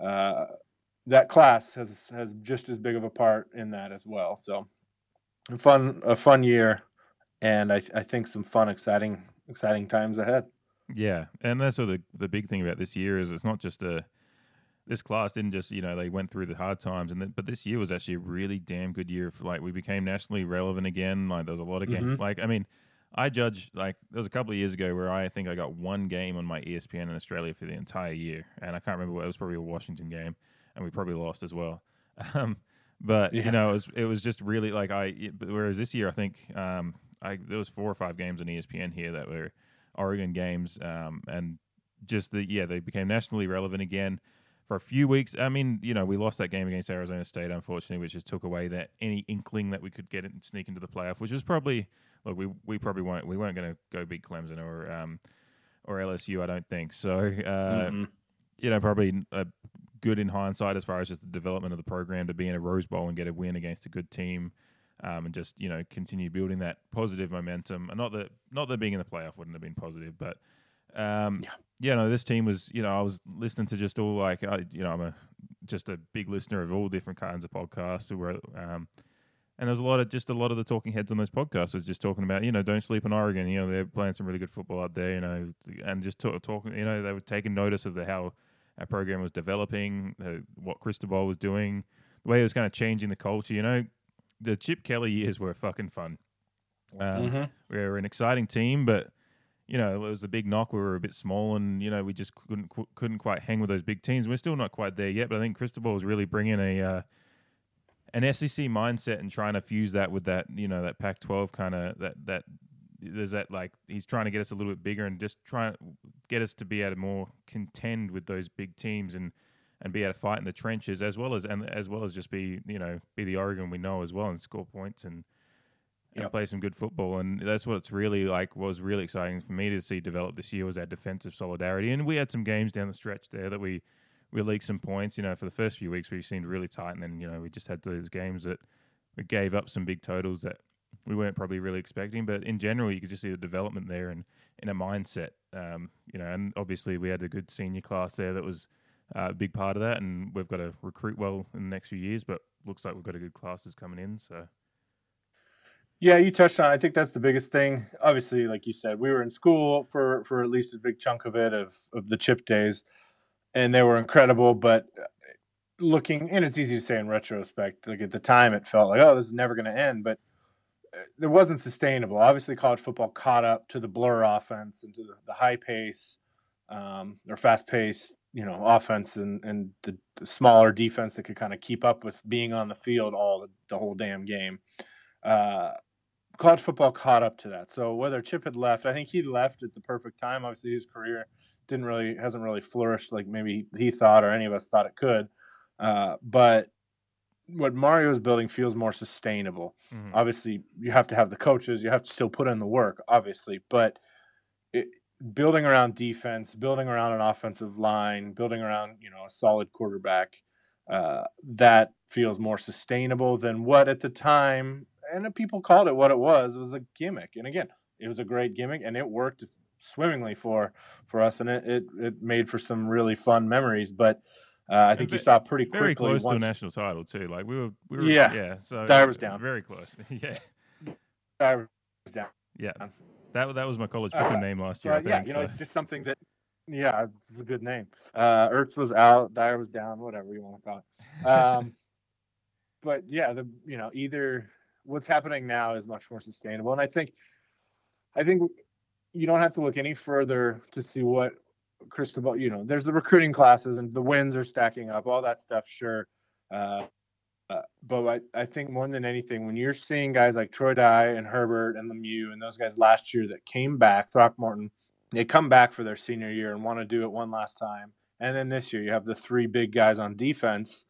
uh, that class has has just as big of a part in that as well. So, a fun a fun year, and I I think some fun, exciting exciting times ahead. Yeah, and that's sort of the the big thing about this year is it's not just a this class didn't just you know they went through the hard times and then, but this year was actually a really damn good year for like we became nationally relevant again like there was a lot of games mm-hmm. like i mean i judge like there was a couple of years ago where i think i got one game on my espn in australia for the entire year and i can't remember what it was probably a washington game and we probably lost as well um, but yeah. you know it was it was just really like i whereas this year i think um, i there was four or five games on espn here that were Oregon games, um, and just the yeah they became nationally relevant again for a few weeks. I mean, you know, we lost that game against Arizona State, unfortunately, which just took away that any inkling that we could get and sneak into the playoff, which was probably look we we probably weren't we weren't going to go beat Clemson or um, or LSU, I don't think so. Uh, mm-hmm. You know, probably a good in hindsight as far as just the development of the program to be in a Rose Bowl and get a win against a good team um, and just you know continue building that positive momentum. And not that not that being in the playoff wouldn't have been positive, but um, yeah, yeah, no, this team was you know I was listening to just all like I, you know I'm a just a big listener of all different kinds of podcasts. Where, um, and there's a lot of just a lot of the talking heads on those podcasts was just talking about you know don't sleep on Oregon. You know they're playing some really good football out there. You know, and just talk, talking. You know they were taking notice of the how our program was developing, the, what Cristobal was doing, the way it was kind of changing the culture. You know, the Chip Kelly years were fucking fun. Um, mm-hmm. We were an exciting team, but you know it was a big knock. We were a bit small, and you know we just couldn't couldn't quite hang with those big teams. We're still not quite there yet, but I think Cristobal was really bringing a uh, an SEC mindset and trying to fuse that with that you know that Pac-12 kind of that that there's that like he's trying to get us a little bit bigger and just trying to get us to be able to more contend with those big teams and and be able to fight in the trenches as well as and as well as just be you know be the Oregon we know as well and score points and, and yep. play some good football. And that's what it's really like was really exciting for me to see develop this year was our defensive solidarity. And we had some games down the stretch there that we we leaked some points. You know for the first few weeks we seemed really tight. And then you know we just had those games that we gave up some big totals that we weren't probably really expecting. But in general you could just see the development there and in a mindset. Um, you know and obviously we had a good senior class there that was uh, a big part of that. And we've got to recruit well in the next few years, but looks like we've got a good classes coming in. So. Yeah, you touched on. I think that's the biggest thing. Obviously, like you said, we were in school for for at least a big chunk of it of of the chip days, and they were incredible. But uh, looking, and it's easy to say in retrospect. Like at the time, it felt like, oh, this is never going to end. But uh, it wasn't sustainable. Obviously, college football caught up to the blur offense and to the, the high pace um, or fast paced you know offense and and the, the smaller defense that could kind of keep up with being on the field all the, the whole damn game. Uh, college football caught up to that. So whether Chip had left, I think he left at the perfect time. Obviously, his career didn't really hasn't really flourished like maybe he thought or any of us thought it could. Uh, but what Mario is building feels more sustainable. Mm-hmm. Obviously, you have to have the coaches, you have to still put in the work, obviously, but building around defense, building around an offensive line, building around you know a solid quarterback, uh, that feels more sustainable than what at the time and people called it what it was. It was a gimmick, and again, it was a great gimmick, and it worked swimmingly for for us, and it it, it made for some really fun memories. But uh, I think you saw pretty quickly very close once... to a national title too. Like we were, we were yeah, yeah. So Dyer was down, very close. yeah, Dyer was down. Yeah. That that was my college pick uh, name last year. Uh, think, yeah, you know, it's just something that. Yeah, it's a good name. Uh, Ertz was out, Dyer was down, whatever you want to call it. Um, but yeah, the you know either what's happening now is much more sustainable, and I think, I think you don't have to look any further to see what Cristobal. You know, there's the recruiting classes and the wins are stacking up, all that stuff. Sure, uh, uh, but I, I think more than anything, when you're seeing guys like Troy Dye and Herbert and Lemieux and those guys last year that came back, Throckmorton they come back for their senior year and want to do it one last time. And then this year, you have the three big guys on defense.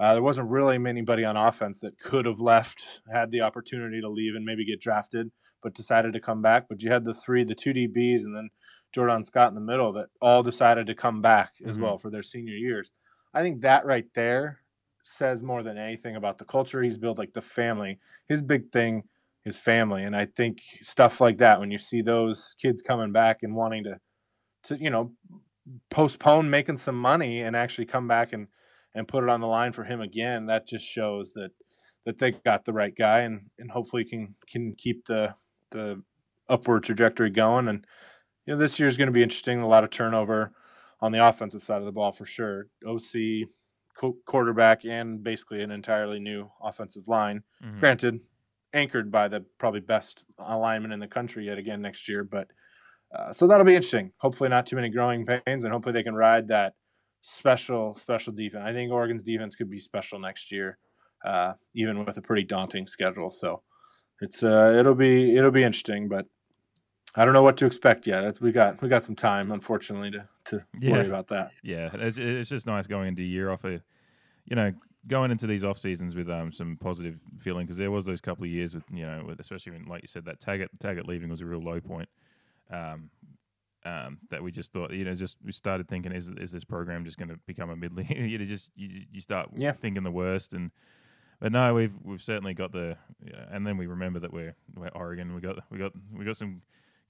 Uh, there wasn't really anybody on offense that could have left, had the opportunity to leave and maybe get drafted, but decided to come back. But you had the three, the two DBs, and then Jordan Scott in the middle that all decided to come back as Mhm. well for their senior years. I think that right there says more than anything about the culture he's built, like the family. His big thing is family, and I think stuff like that when you see those kids coming back and wanting to, to you know, postpone making some money and actually come back and and put it on the line for him again, that just shows that that they got the right guy and and hopefully can can keep the the upward trajectory going. And you know, this year's going to be interesting. A lot of turnover on the offensive side of the ball for sure. OC, co- quarterback, and basically an entirely new offensive line. Mhm. Granted, anchored by the probably best alignment in the country yet again next year. But uh, so that'll be interesting. Hopefully, not too many growing pains, and hopefully they can ride that special special defense. I think Oregon's defense could be special next year, uh, even with a pretty daunting schedule. So it's uh, it'll be it'll be interesting, but. I don't know what to expect yet. We got we got some time, unfortunately, to to Yeah. worry about that. Yeah, it's, it's just nice going into a year off a, you know, going into these off seasons with um some positive feeling because there was those couple of years with you know, with, especially when like you said that Taggart Taggart leaving was a real low point. Um, um, that we just thought, you know, just we started thinking, is is this program just going to become a mid you know, just you you start Yeah. thinking the worst and. But no, we've we've certainly got the, yeah, and then we remember that we're we're Oregon. We got we got we got some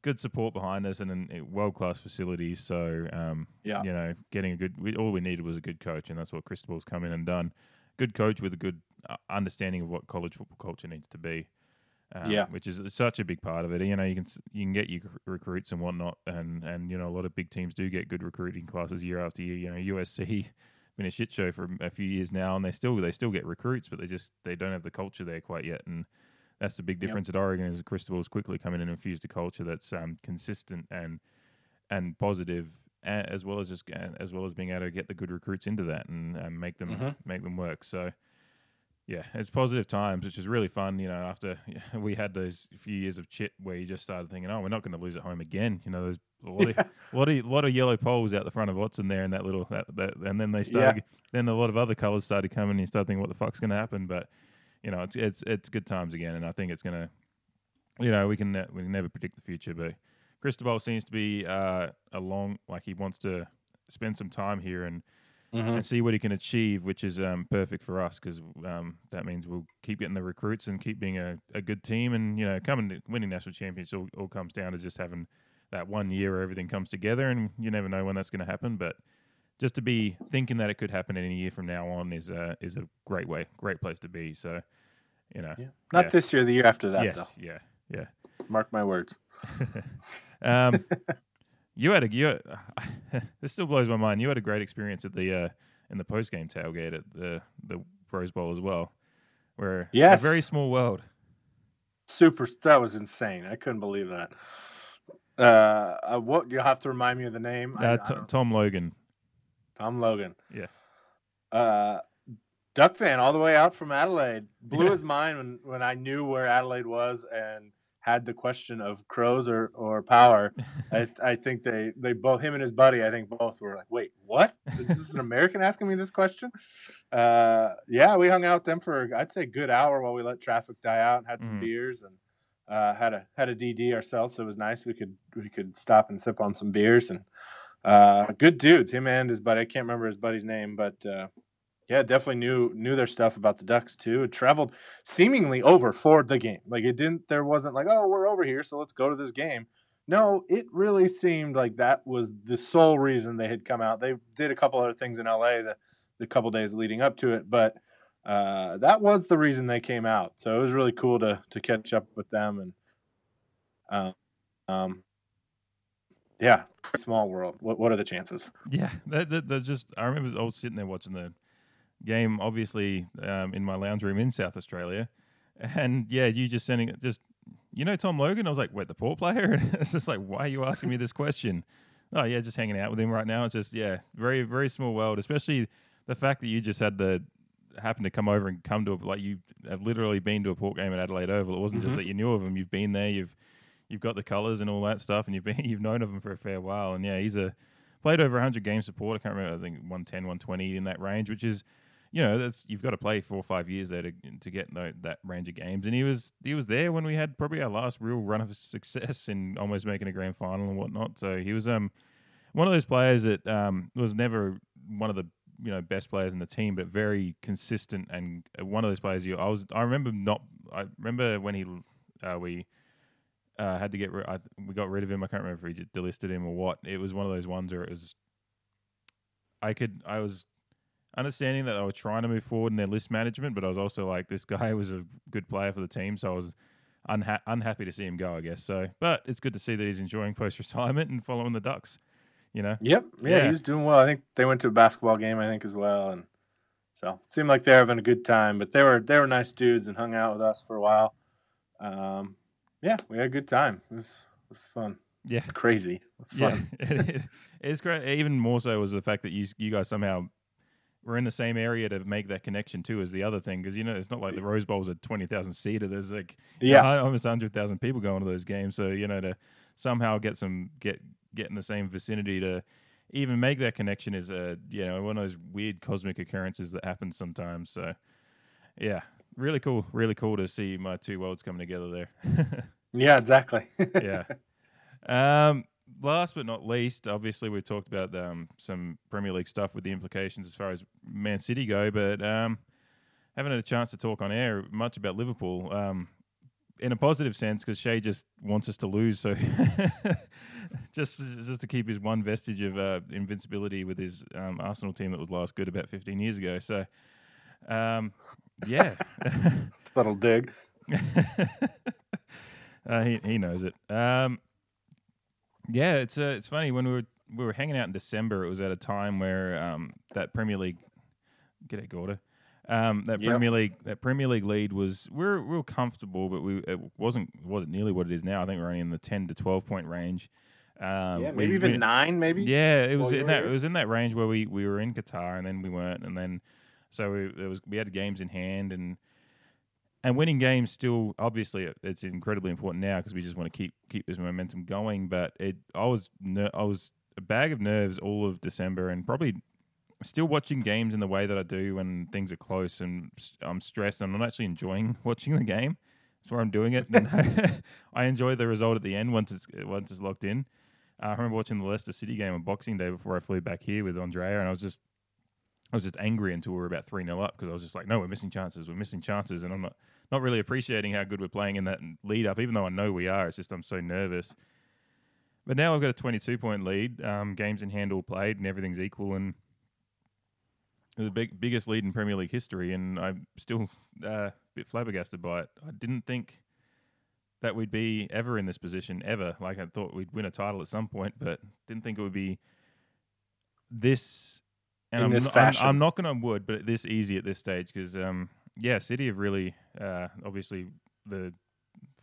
good support behind us and a world class facility. So um, Yeah. you know, getting a good. We, all we needed was a good coach, and that's what Cristobal's come in and done. Good coach with a good uh, understanding of what college football culture needs to be. Um, Yeah. which is such a big part of it. You know, you can you can get your recruits and whatnot, and and you know a lot of big teams do get good recruiting classes year after year. You know, USC been a shit show for a few years now, and they still they still get recruits, but they just they don't have the culture there quite yet, and that's the big Yep. difference at Oregon is Cristobal's quickly come in and infused a culture that's um, consistent and and positive, as well as just as well as being able to get the good recruits into that and, and make them Mhm. make them work. So. Yeah, it's positive times, which is really fun. You know, after we had those few years of chit where you just started thinking, "Oh, we're not going to lose at home again." You know, there's a lot, of, lot of lot of yellow poles out the front of Autzen there, and that little that, that and then they started. Then a lot of other colors started coming, and you start thinking, "What the fuck's going to happen?" But you know, it's it's it's good times again, and I think it's going to, you know, we can ne- we can never predict the future, but Cristobal seems to be uh, a long like he wants to spend some time here and Mhm. and see what he can achieve, which is um, perfect for us because um, that means we'll keep getting the recruits and keep being a, a good team. And you know, coming to winning national championships all, all comes down to just having that one year where everything comes together, and you never know when that's going to happen. But just to be thinking that it could happen any year from now on is a is a great way, great place to be. So, you know, Yeah. Not Yeah. this year, the year after that, yes, though. yeah, yeah. Mark my words. um, you had a you. this still blows my mind. You had a great experience at the uh, in the post game tailgate at the the Rose Bowl as well, where Yes. a very small world. Super. That was insane. I couldn't believe that. Uh, uh, what you'll have to remind me of the name. Uh, I T- don't- Tom Logan. Tom Logan. Yeah. Uh, Duck fan all the way out from Adelaide. Blew Yeah. his mind when, when I knew where Adelaide was and had the question of crows or, or power. I, I think they, they both, him and his buddy, I think both were like, wait, what? Is This an American asking me this question? Uh, yeah, we hung out with them for, I'd say, a good hour while we let traffic die out and had some Mhm. beers and uh, had a had a DD ourselves. So it was nice. We could we could stop and sip on some beers and uh, good dudes. Him and his buddy. I can't remember his buddy's name, but uh, yeah, definitely knew knew their stuff about the Ducks too. It traveled seemingly over for the game. Like it didn't. There wasn't like, oh, we're over here, so let's go to this game. No, it really seemed like that was the sole reason they had come out. They did a couple other things in LA the the couple days leading up to it, but uh, that was the reason they came out. So it was really cool to to catch up with them and um, um yeah, small world. What what are the chances? Yeah, that, that, that's just. I remember I was sitting there watching the game, obviously um, in my lounge room in South Australia, and yeah, you just sending it. Just you know, Tom Logan. I was like, wait, the port player. And it's just like, why are you asking me this question? Oh yeah, just hanging out with him right now. It's just yeah, very very small world. Especially the fact that you just had the happened to come over and come to a, like you have literally been to a port game at Adelaide Oval. It wasn't Mhm. just that you knew of him. You've been there. You've you've got the colours and all that stuff, and you've been you've known of him for a fair while. And yeah, he's a played over 100 game support. I can't remember. I think 110, 120 in that range, which is you know that's you've got to play four or five years there to to get that range of games. And he was he was there when we had probably our last real run of success in almost making a grand final and whatnot. So he was um one of those players that um was never one of the you know best players in the team, but very consistent and one of those players. You, I was I remember not I remember when he uh, we uh, had to get ri- I, we got rid of him. I can't remember if we delisted him or what. It was one of those ones where it was I could I was understanding that they were trying to move forward in their list management, but I was also like this guy was a good player for the team, so I was unha- unhappy to see him go. I guess so, but it's good to see that he's enjoying post retirement and following the Ducks. You know, Yep. Yeah, Yeah. he was doing well. I think they went to a basketball game, I think, as well. And so seemed like they're having a good time. But they were they were nice dudes and hung out with us for a while. Um, yeah, we had a good time. It was it was fun. yeah, Crazy. It's fun. Yeah, it's great. Even more so was the fact that you you guys somehow were in the same area to make that connection too as the other thing because you know it's not like the Rose Bowl's a twenty thousand seater. There's like Yeah. uh, almost hundred thousand people going to those games. So you know to somehow get some get get in the same vicinity to even make that connection is a you know one of those weird cosmic occurrences that happens sometimes. So yeah, really cool, really cool to see my two worlds coming together there. Yeah, exactly. yeah. Um, last but not least, obviously we've talked about um, some Premier League stuff with the implications as far as Man City go, but um, haven't had a chance to talk on air much about Liverpool. Um, in a positive sense, because Shay just wants us to lose, so just just to keep his one vestige of uh, invincibility with his um, Arsenal team that was last good about 15 years ago. So, um, yeah. Subtle dig. uh, he he knows it. Um, yeah, it's uh, it's funny when we were we were hanging out in December. It was at a time where um, that Premier League, get it, Gorda. Um, that Yep. Premier League that Premier League lead was we we're real comfortable, but we it wasn't wasn't nearly what it is now. I think we're only in the ten to twelve point range. Um, yeah, we- maybe even nine, maybe. yeah, it was in that it was in that range where we, we were in Qatar and then we weren't, and then so we there was we had games in hand and and winning games still obviously it's incredibly important now because we just want to keep keep this momentum going. But it I was ner- I was a bag of nerves all of December and probably still watching games in the way that I do when things are close and I'm stressed and I'm not actually enjoying watching the game. That's where I'm doing it. And I enjoy the result at the end once it's once it's locked in. Uh, I remember watching the Leicester City game on Boxing Day before I flew back here with Andrea, and I was just, I was just angry until we were about three 0 up because I was just like, no, we're missing chances, we're missing chances, and I'm not not really appreciating how good we're playing in that lead up, even though I know we are. It's just I'm so nervous. But now I've got a 22 point lead, um, games in hand all played, and everything's equal, and the big, biggest lead in Premier League history, and I'm still uh, a bit flabbergasted by it. I didn't think that we'd be ever in this position ever. Like I thought we'd win a title at some point, but didn't think it would be this. And In I'm, I'm. I'm knocking on wood, but this easy at this stage because, um, yeah, City have really, uh, obviously, the,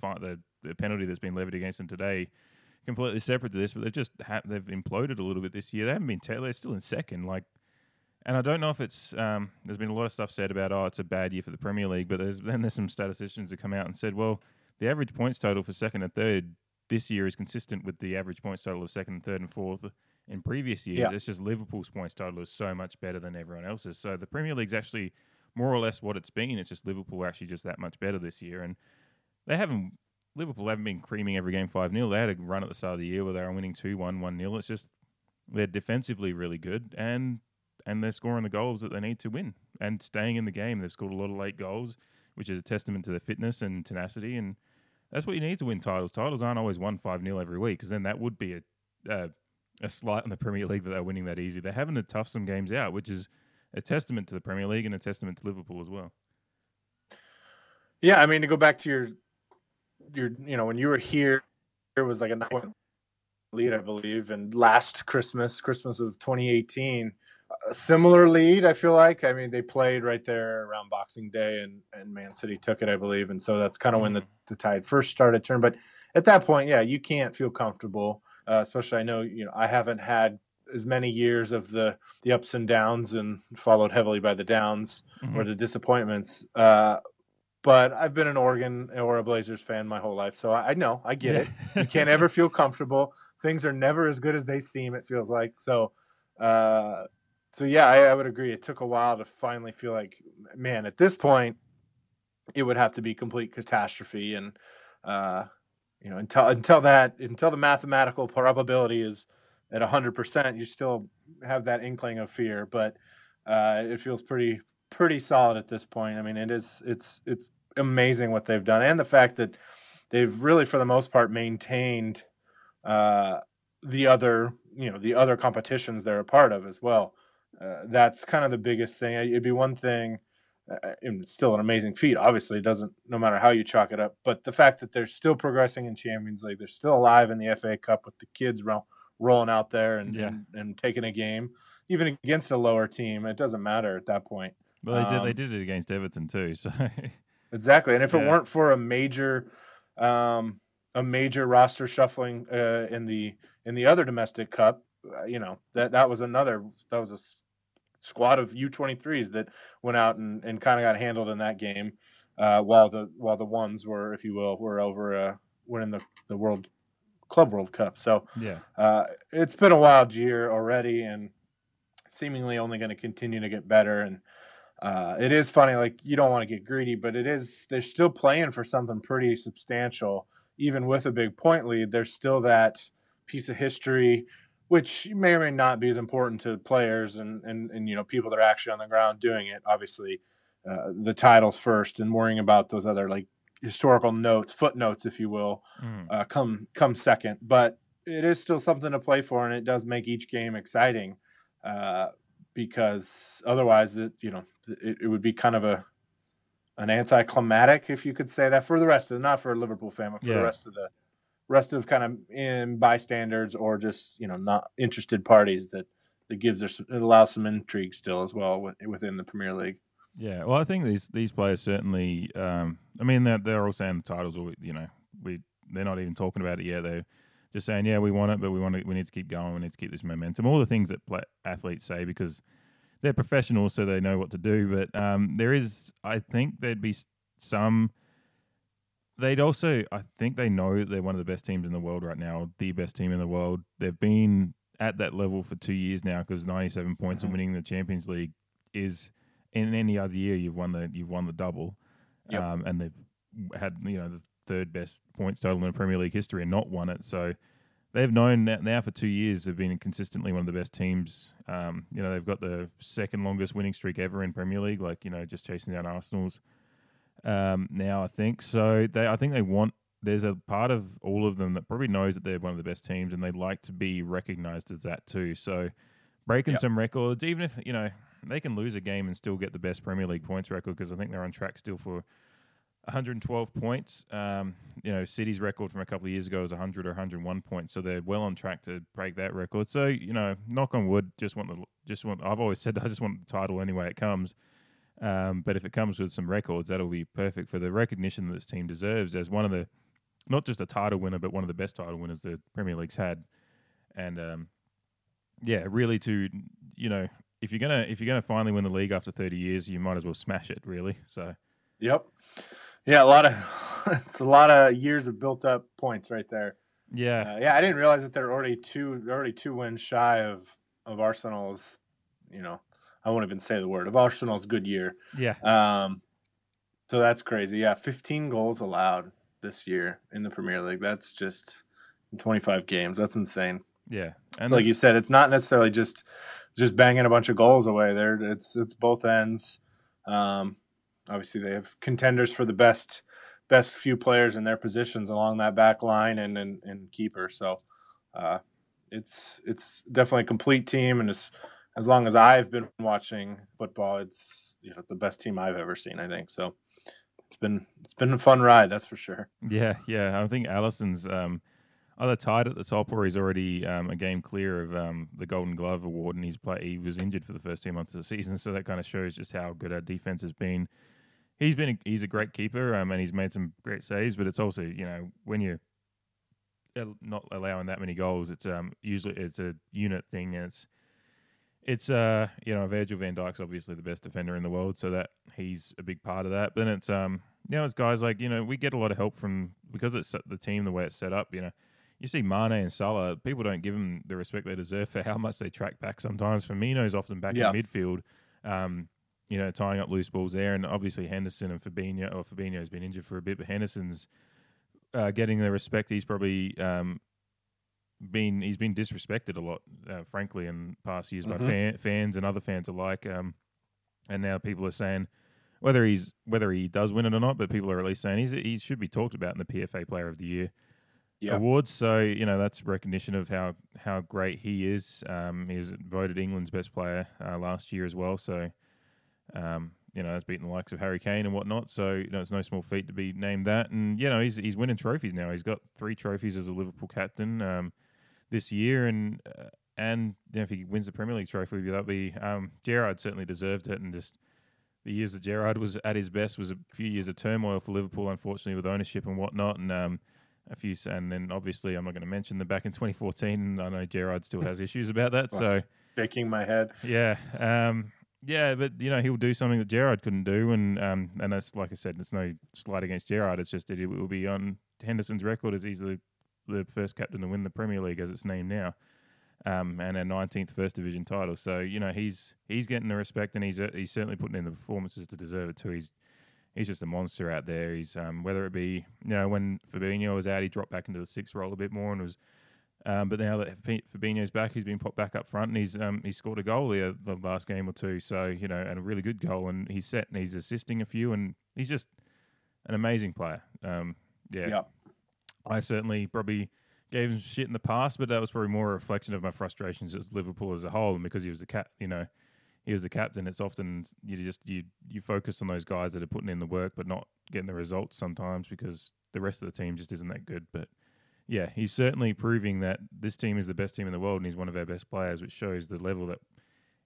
the the penalty that's been levied against them today, completely separate to this, but they've just ha- they've imploded a little bit this year. They haven't been they're still in second, like. And I don't know if it's um, there's been a lot of stuff said about oh it's a bad year for the Premier League, but there's then there's some statisticians that come out and said well the average points total for second and third this year is consistent with the average points total of second and third and fourth in previous years. Yeah. It's just Liverpool's points total is so much better than everyone else's. So the Premier League's actually more or less what it's been. It's just Liverpool are actually just that much better this year, and they haven't. Liverpool haven't been creaming every game 5 0. They had a run at the start of the year where they were winning 2 1, 1 0. It's just they're defensively really good and and they're scoring the goals that they need to win and staying in the game. They've scored a lot of late goals, which is a testament to their fitness and tenacity. And that's what you need to win titles. Titles aren't always won 5 0 every week because then that would be a, a, a slight in the Premier League that they're winning that easy. They're having to tough some games out, which is a testament to the Premier League and a testament to Liverpool as well. Yeah, I mean to go back to your your you know when you were here, there was like a nine lead, I believe, and last Christmas, Christmas of 2018, a similar lead. I feel like. I mean, they played right there around Boxing Day, and and Man City took it, I believe, and so that's kind of when the mm-hmm. the tide first started to turn. But at that point, yeah, you can't feel comfortable, uh, especially I know you know I haven't had as many years of the the ups and downs and followed heavily by the downs or Mhm. the disappointments. Uh, but I've been an Oregon or a Blazers fan my whole life, so I, I know I get Yeah. it. You can't ever feel comfortable. Things are never as good as they seem. It feels like so. Uh, so yeah, I, I would agree. It took a while to finally feel like, man, at this point, it would have to be complete catastrophe, and uh, you know, until until that, until the mathematical probability is at hundred percent, you still have that inkling of fear, but uh, it feels pretty pretty solid at this point. I mean, it is it's it's amazing what they've done, and the fact that they've really, for the most part, maintained uh, the other you know the other competitions they're a part of as well. Uh, that's kind of the biggest thing. It'd be one thing. Uh, and it's still an amazing feat. Obviously, it doesn't no matter how you chalk it up. But the fact that they're still progressing in Champions League, they're still alive in the FA Cup with the kids ro- rolling out there and, Yeah. and and taking a game, even against a lower team. It doesn't matter at that point. Well, they did. They Um, did it against Everton too. So Exactly, and if it weren't for a major, um, a major roster shuffling uh, in the in the other domestic cup, uh, you know that that was another that was a squad of U23s that went out and, and kind of got handled in that game, uh, while the while the ones were, if you will, were over uh, winning the the World Club World Cup. So yeah, uh, it's been a wild year already, and seemingly only going to continue to get better. And uh, it is funny, like you don't want to get greedy, but it is they're still playing for something pretty substantial, even with a big point lead. There's still that piece of history, which may or may not be as important to players and and and you know people that are actually on the ground doing it. Obviously, uh, the titles first, and worrying about those other like historical notes, footnotes, if you will, Mhm. uh, come come second. But it is still something to play for, and it does make each game exciting. Uh, because otherwise, it, you know, it, it would be kind of a an anticlimactic, if you could say that, for the rest of not for a Liverpool fan, but for Yeah. the rest of the rest of kind of in bystanders or just you know not interested parties. That that gives some- it allows some intrigue still as well within the Premier League. yeah. Well, I think these these players certainly. Um, I mean, they're they're all saying the titles. Or you know, we they're not even talking about it yet. They're just saying, yeah, we want it, but we want to. We need to keep going. We need to keep this momentum. All the things that play, athletes say because they're professionals, so they know what to do. But um, there is, I think, there'd be some. They'd also, I think, they know they're one of the best teams in the world right now, the best team in the world. They've been at that level for two years now because 97 points and Mhm. winning the Champions League is in any other year you've won the you've won the double, Yep. um, and they've had you know the third best points total in Premier League history and not won it. So they've known that now for two years they've been consistently one of the best teams. Um, you know they've got the second longest winning streak ever in Premier League, like you know just chasing down Arsenal's. Um, now I think so. They I think they want. There's a part of all of them that probably knows that they're one of the best teams, and they'd like to be recognised as that too. So breaking Yep. some records, even if you know they can lose a game and still get the best Premier League points record, because I think they're on track still for 112 points. Um, you know, City's record from a couple of years ago was 100 or 101 points, so they're well on track to break that record. So you know, knock on wood, just want the just want. I've always said I just want the title anyway it comes. Um, but if it comes with some records, that'll be perfect for the recognition that this team deserves as one of the, not just a title winner, but one of the best title winners the Premier League's had. And um, yeah, really to you know, if you're gonna if you're gonna finally win the league after 30 years, you might as well smash it. Really, so. Yep. Yeah, a lot of it's a lot of years of built up points right there. Yeah, Uh, yeah, I didn't realize that they're already two already two wins shy of of Arsenal's. You know, I won't even say the word of Arsenal's good year. yeah, Um, so that's crazy. Yeah, 15 goals allowed this year in the Premier League. That's just 25 games. That's insane. yeah. And so like you said, it's not necessarily just just banging a bunch of goals away. There, it's it's both ends. Um, obviously, they have contenders for the best best few players in their positions along that back line and and, and keeper. So uh, it's it's definitely a complete team, and as as long as I've been watching football, it's you know the best team I've ever seen. I think so. It's been it's been a fun ride, that's for sure. Yeah, yeah. I think Alisson's um, either tied at the top or he's already um, a game clear of um, the Golden Glove award, and he's play. He was injured for the first two months of the season, so that kind of shows just how good our defense has been. He's been a, he's a great keeper, um, and he's made some great saves. But it's also you know when you're not allowing that many goals, it's um usually it's a unit thing, and it's it's uh you know Virgil van Dijk's obviously the best defender in the world, so that he's a big part of that. But then it's um you know, it's guys like you know we get a lot of help from because it's the team the way it's set up. You know, you see Mane and Salah, people don't give them the respect they deserve for how much they track back. Sometimes Firmino's often back Yeah. in midfield. Um, you know, tying up loose balls there, and obviously Henderson and Fabinho. Or Fabinho's been injured for a bit, but Henderson's uh, getting the respect he's probably um, been. He's been disrespected a lot, uh, frankly, in past years by Mhm. fan, fans and other fans alike. Um, and now people are saying whether he's whether he does win it or not, but people are at least saying he's, he should be talked about in the PFA Player of the Year Yeah. awards. So you know that's recognition of how how great he is. Um, he was voted England's best player uh, last year as well. So um, you know that's beaten the likes of Harry Kane and whatnot. So you know it's no small feat to be named that. And you know he's he's winning trophies now. He's got three trophies as a Liverpool captain um, this year, and uh, and you know, if he wins the Premier League trophy, that'll be um, Gerrard certainly deserved it, and just. The years that Gerrard was at his best was a few years of turmoil for Liverpool, unfortunately, with ownership and whatnot. And um, a few, and then obviously I'm not going to mention the back in 2014. I know Gerrard still has issues about that. So Shaking my head. yeah, um, yeah, but you know he'll do something that Gerrard couldn't do, and um, and that's like I said, it's no slight against Gerrard. It's just that it will be on Henderson's record as he's the the first captain to win the Premier League as it's named now. Um, and a 19th First Division title, so you know he's he's getting the respect, and he's uh, he's certainly putting in the performances to deserve it too. He's he's just a monster out there. He's um, whether it be you know when Fabinho was out, he dropped back into the sixth role a bit more and was. Um, but now that Fabinho's back, he's been put back up front, and he's um, he scored a goal the, the last game or two. So you know, and a really good goal, and he's set and he's assisting a few, and he's just an amazing player. Um, yeah, Yeah. I certainly probably gave him shit in the past, but that was probably more a reflection of my frustrations as Liverpool as a whole, and because he was the cap, you know, he was the captain. It's often you just you you focus on those guys that are putting in the work, but not getting the results sometimes because the rest of the team just isn't that good. But yeah, he's certainly proving that this team is the best team in the world, and he's one of our best players, which shows the level that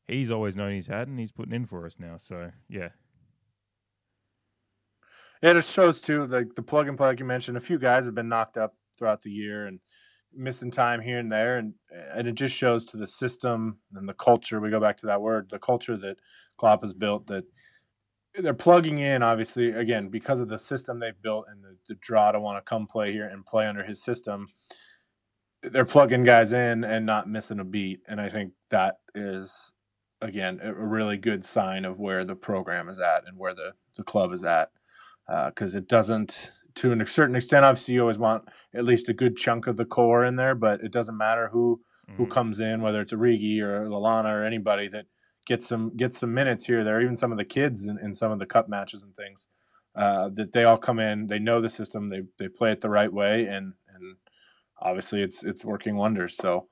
he's always known he's had, and he's putting in for us now. So yeah, Yeah, it just shows too, like the plug and like you mentioned, a few guys have been knocked up throughout the year and missing time here and there, and and it just shows to the system and the culture. We go back to that word, the culture that Klopp has built. That they're plugging in, obviously, again because of the system they've built and the, the draw to want to come play here and play under his system. They're plugging guys in and not missing a beat, and I think that is again a really good sign of where the program is at and where the the club is at because it doesn't to a certain extent obviously you always want at least a good chunk of the core in there but it doesn't matter who who Mhm. comes in whether it's Origi or Lallana or anybody that gets some gets some minutes here or there even some of the kids in, in some of the cup matches and things uh, that they all come in they know the system they they play it the right way and and obviously it's it's working wonders so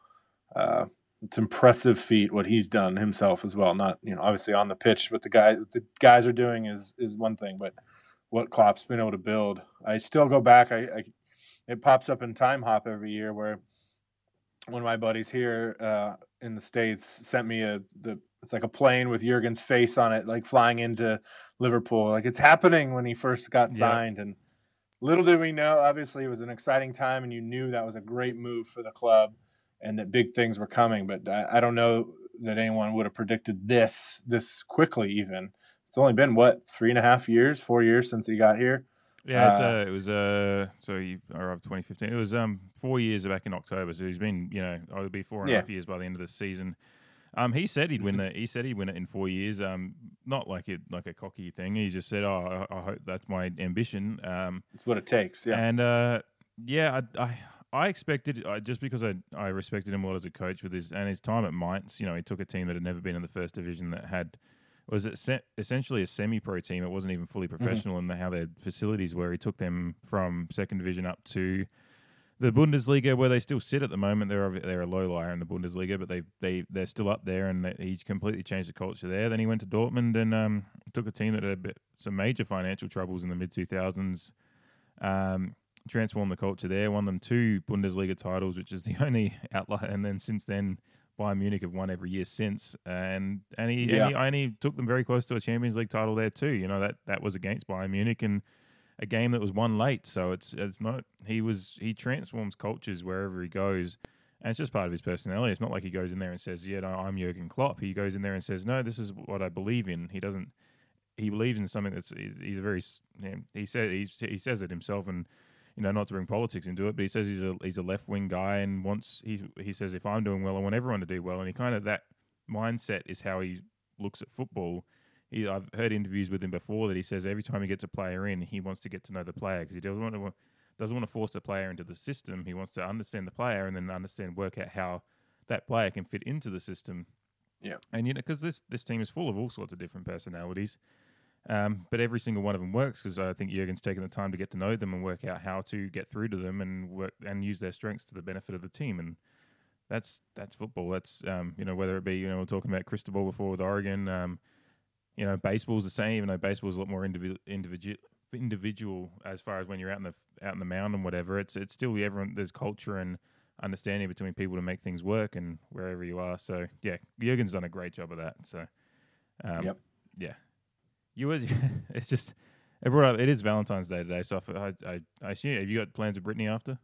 uh, it's impressive feat what he's done himself as well not you know obviously on the pitch what the guy the guys are doing is is one thing but what Klopp's been able to build. I still go back. I, I it pops up in Timehop every year where one of my buddies here uh, in the states sent me a the it's like a plane with Jurgen's face on it, like flying into Liverpool. Like it's happening when he first got Yeah. signed, and little did we know. Obviously, it was an exciting time, and you knew that was a great move for the club, and that big things were coming. But I, I don't know that anyone would have predicted this this quickly, even it's only been what three and a half years, four years since he got here. Yeah, it's, Uh, uh, it was uh, so you arrived 2015. It was um four years back in October. So he's been, you know, it'll be four and a Yeah. half years by the end of the season. Um, he said he'd win the. He said he'd win it in four years. Um, not like it like a cocky thing. He just said, "Oh, I, I hope that's my ambition." Um, It's what it takes. Yeah, and uh, yeah, I, I I expected I, just because I I respected him a lot as a coach with his and his time at Mainz. You know, he took a team that had never been in the first division that had was it se- essentially a semi-pro team. It wasn't even fully professional in the, how their facilities were. He took them from second division up to the Bundesliga, where they still sit at the moment. They're they're a low liar in the Bundesliga, but they they they're still up there, and they, he completely changed the culture there. Then he went to Dortmund and um, took a team that had a bit, some major financial troubles in the mid two thousands. Um, transformed the culture there, won them two Bundesliga titles, which is the only outlier. And then since then, Bayern Munich have won every year since, and and he, Yeah. and he and he took them very close to a Champions League title there too. You know that that was against Bayern Munich and a game that was won late. So it's it's not he was he transforms cultures wherever he goes. And it's just part of his personality. It's not like he goes in there and says, "Yeah, no, I'm Jurgen Klopp." He goes in there and says, "No, this is what I believe in." He doesn't he believes in something that's he's, a very s- you know, he said he he says it himself and you know not to bring politics into it, but he says he's a he's a left wing guy and wants he he says if I'm doing well, I want everyone to do well, and he kind of that mindset is how he looks at football. He, I've heard interviews with him before that he says every time he gets a player in, he wants to get to know the player because he doesn't want to doesn't want to force the player into the system. He wants to understand the player and then understand work out how that player can fit into the system. Yeah. and you know because this this team is full of all sorts of different personalities. Um, but every single one of them works because I think Jurgen's taken the time to get to know them and work out how to get through to them and work and use their strengths to the benefit of the team. And that's that's football. That's um, you know whether it be you know we're talking about Cristobal before with Oregon. Um, you know baseball's the same, even though baseball's a lot more individual individual individual as far as when you're out in the out in the mound and whatever. It's it's still everyone there's culture and understanding between people to make things work and wherever you are. So yeah, Jurgen's done a great job of that. So um, Yep. yeah, you would. it's just it brought up. It is Valentine's Day today, so I I, I assume have you got plans with Brittany after?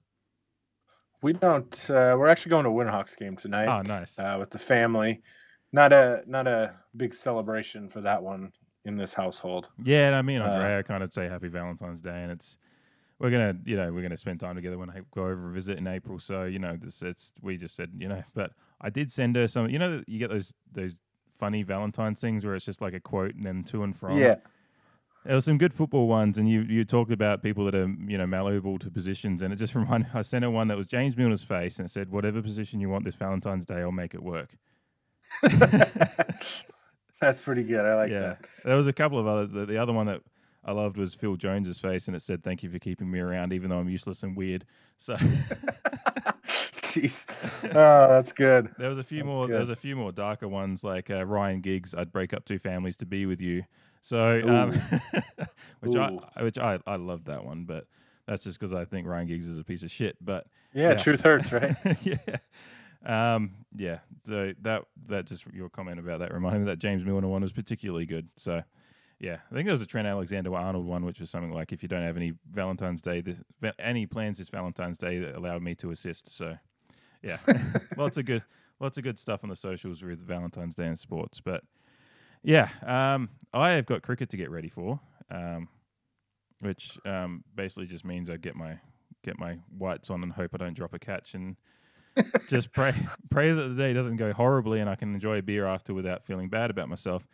We don't. Uh, we're actually going to a Winterhawks game tonight. Oh, nice. Uh, with the family. Not a not a big celebration for that one in this household. Yeah, and I mean Uh, Andrea kind of say Happy Valentine's Day, and it's we're gonna you know we're gonna spend time together when I go over and visit in April. So you know this it's we just said you know, but I did send her some. You know you get those those funny Valentine's things where it's just like a quote and then to and from. Yeah. There were some good football ones, and you you talked about people that are you know malleable to positions, and it just reminded. I sent her one that was James Milner's face, and it said, "Whatever position you want this Valentine's Day, I'll make it work." That's pretty good. I like yeah, that. there was a couple of others. The, the other one that I loved was Phil Jones's face, and it said, "Thank you for keeping me around, even though I'm useless and weird." So Jeez. Oh, that's good. there was a few That's more. There was a few more darker ones, like uh, Ryan Giggs. I'd break up two families to be with you. So, um, which Ooh. I which I I loved that one, but that's just because I think Ryan Giggs is a piece of shit. But Yeah, Yeah. truth hurts, right? yeah. Um, yeah. So that that just your comment about that reminded me that James Milner one was particularly good. So yeah, I think there was a Trent Alexander Arnold one, which was something like if you don't have any Valentine's Day, this, any plans this Valentine's Day that allowed me to assist. So yeah, lots of good, lots of good stuff on the socials with Valentine's Day and sports. But yeah, um, I have got cricket to get ready for, um, which um, basically just means I get my get my whites on and hope I don't drop a catch and just pray pray that the day doesn't go horribly and I can enjoy a beer after without feeling bad about myself.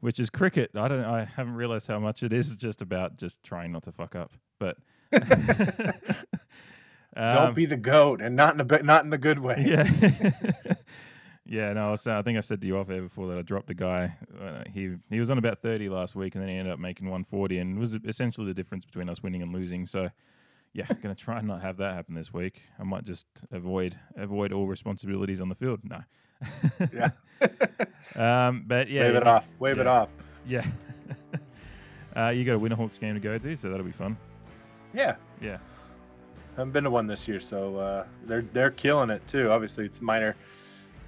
Which is cricket. I don't. I haven't realized how much it is just about just trying not to fuck up. But Don't Um, be the goat, and not in the not in the good way. yeah. yeah, no, I, was, I think I said to you off air before that I dropped a guy. Uh, he he was on about 30 last week and then he ended up making 140 and it was essentially the difference between us winning and losing. So, yeah, going to try and not have that happen this week. I might just avoid avoid all responsibilities on the field. No. Yeah. um, but yeah, Wave it off. Wave it off. Yeah. uh, you got a Winterhawks game to go to, so that'll be fun. Yeah. Yeah. Haven't been to one this year, so uh, they're they're killing it too. Obviously, it's minor,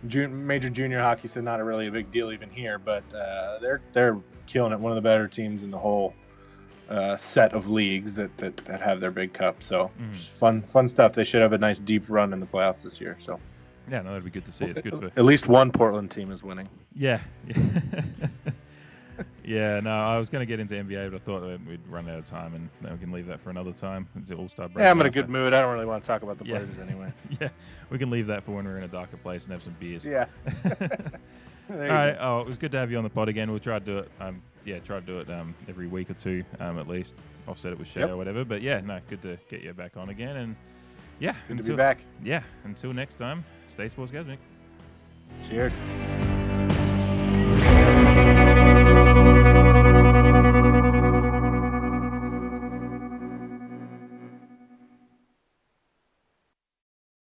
jun- major junior hockey, so not a really a big deal even here. But uh, they're they're killing it. One of the better teams in the whole uh, set of leagues that, that that have their big cup. So Mhm. fun fun stuff. They should have a nice deep run in the playoffs this year. So Yeah, no, that'd be good to see. It's good for at least one Portland team is winning. Yeah. yeah, no, I was going to get into NBA, but I thought we'd run out of time and we can leave that for another time. It's the All Star break. Yeah, I'm in a good so- mood. I don't really want to talk about the Yeah. Blazers anyway. Yeah, we can leave that for when we're in a darker place and have some beers. Yeah. All right. go. Oh, it was good to have you on the pod again. We'll try to do it. Um, yeah, try to do it um, every week or two, um, at least. Offset it with Shay Yep. or whatever. But yeah, no, good to get you back on again. And yeah, Good to until, be back. Yeah, until next time, stay sportsgasmic. Cheers.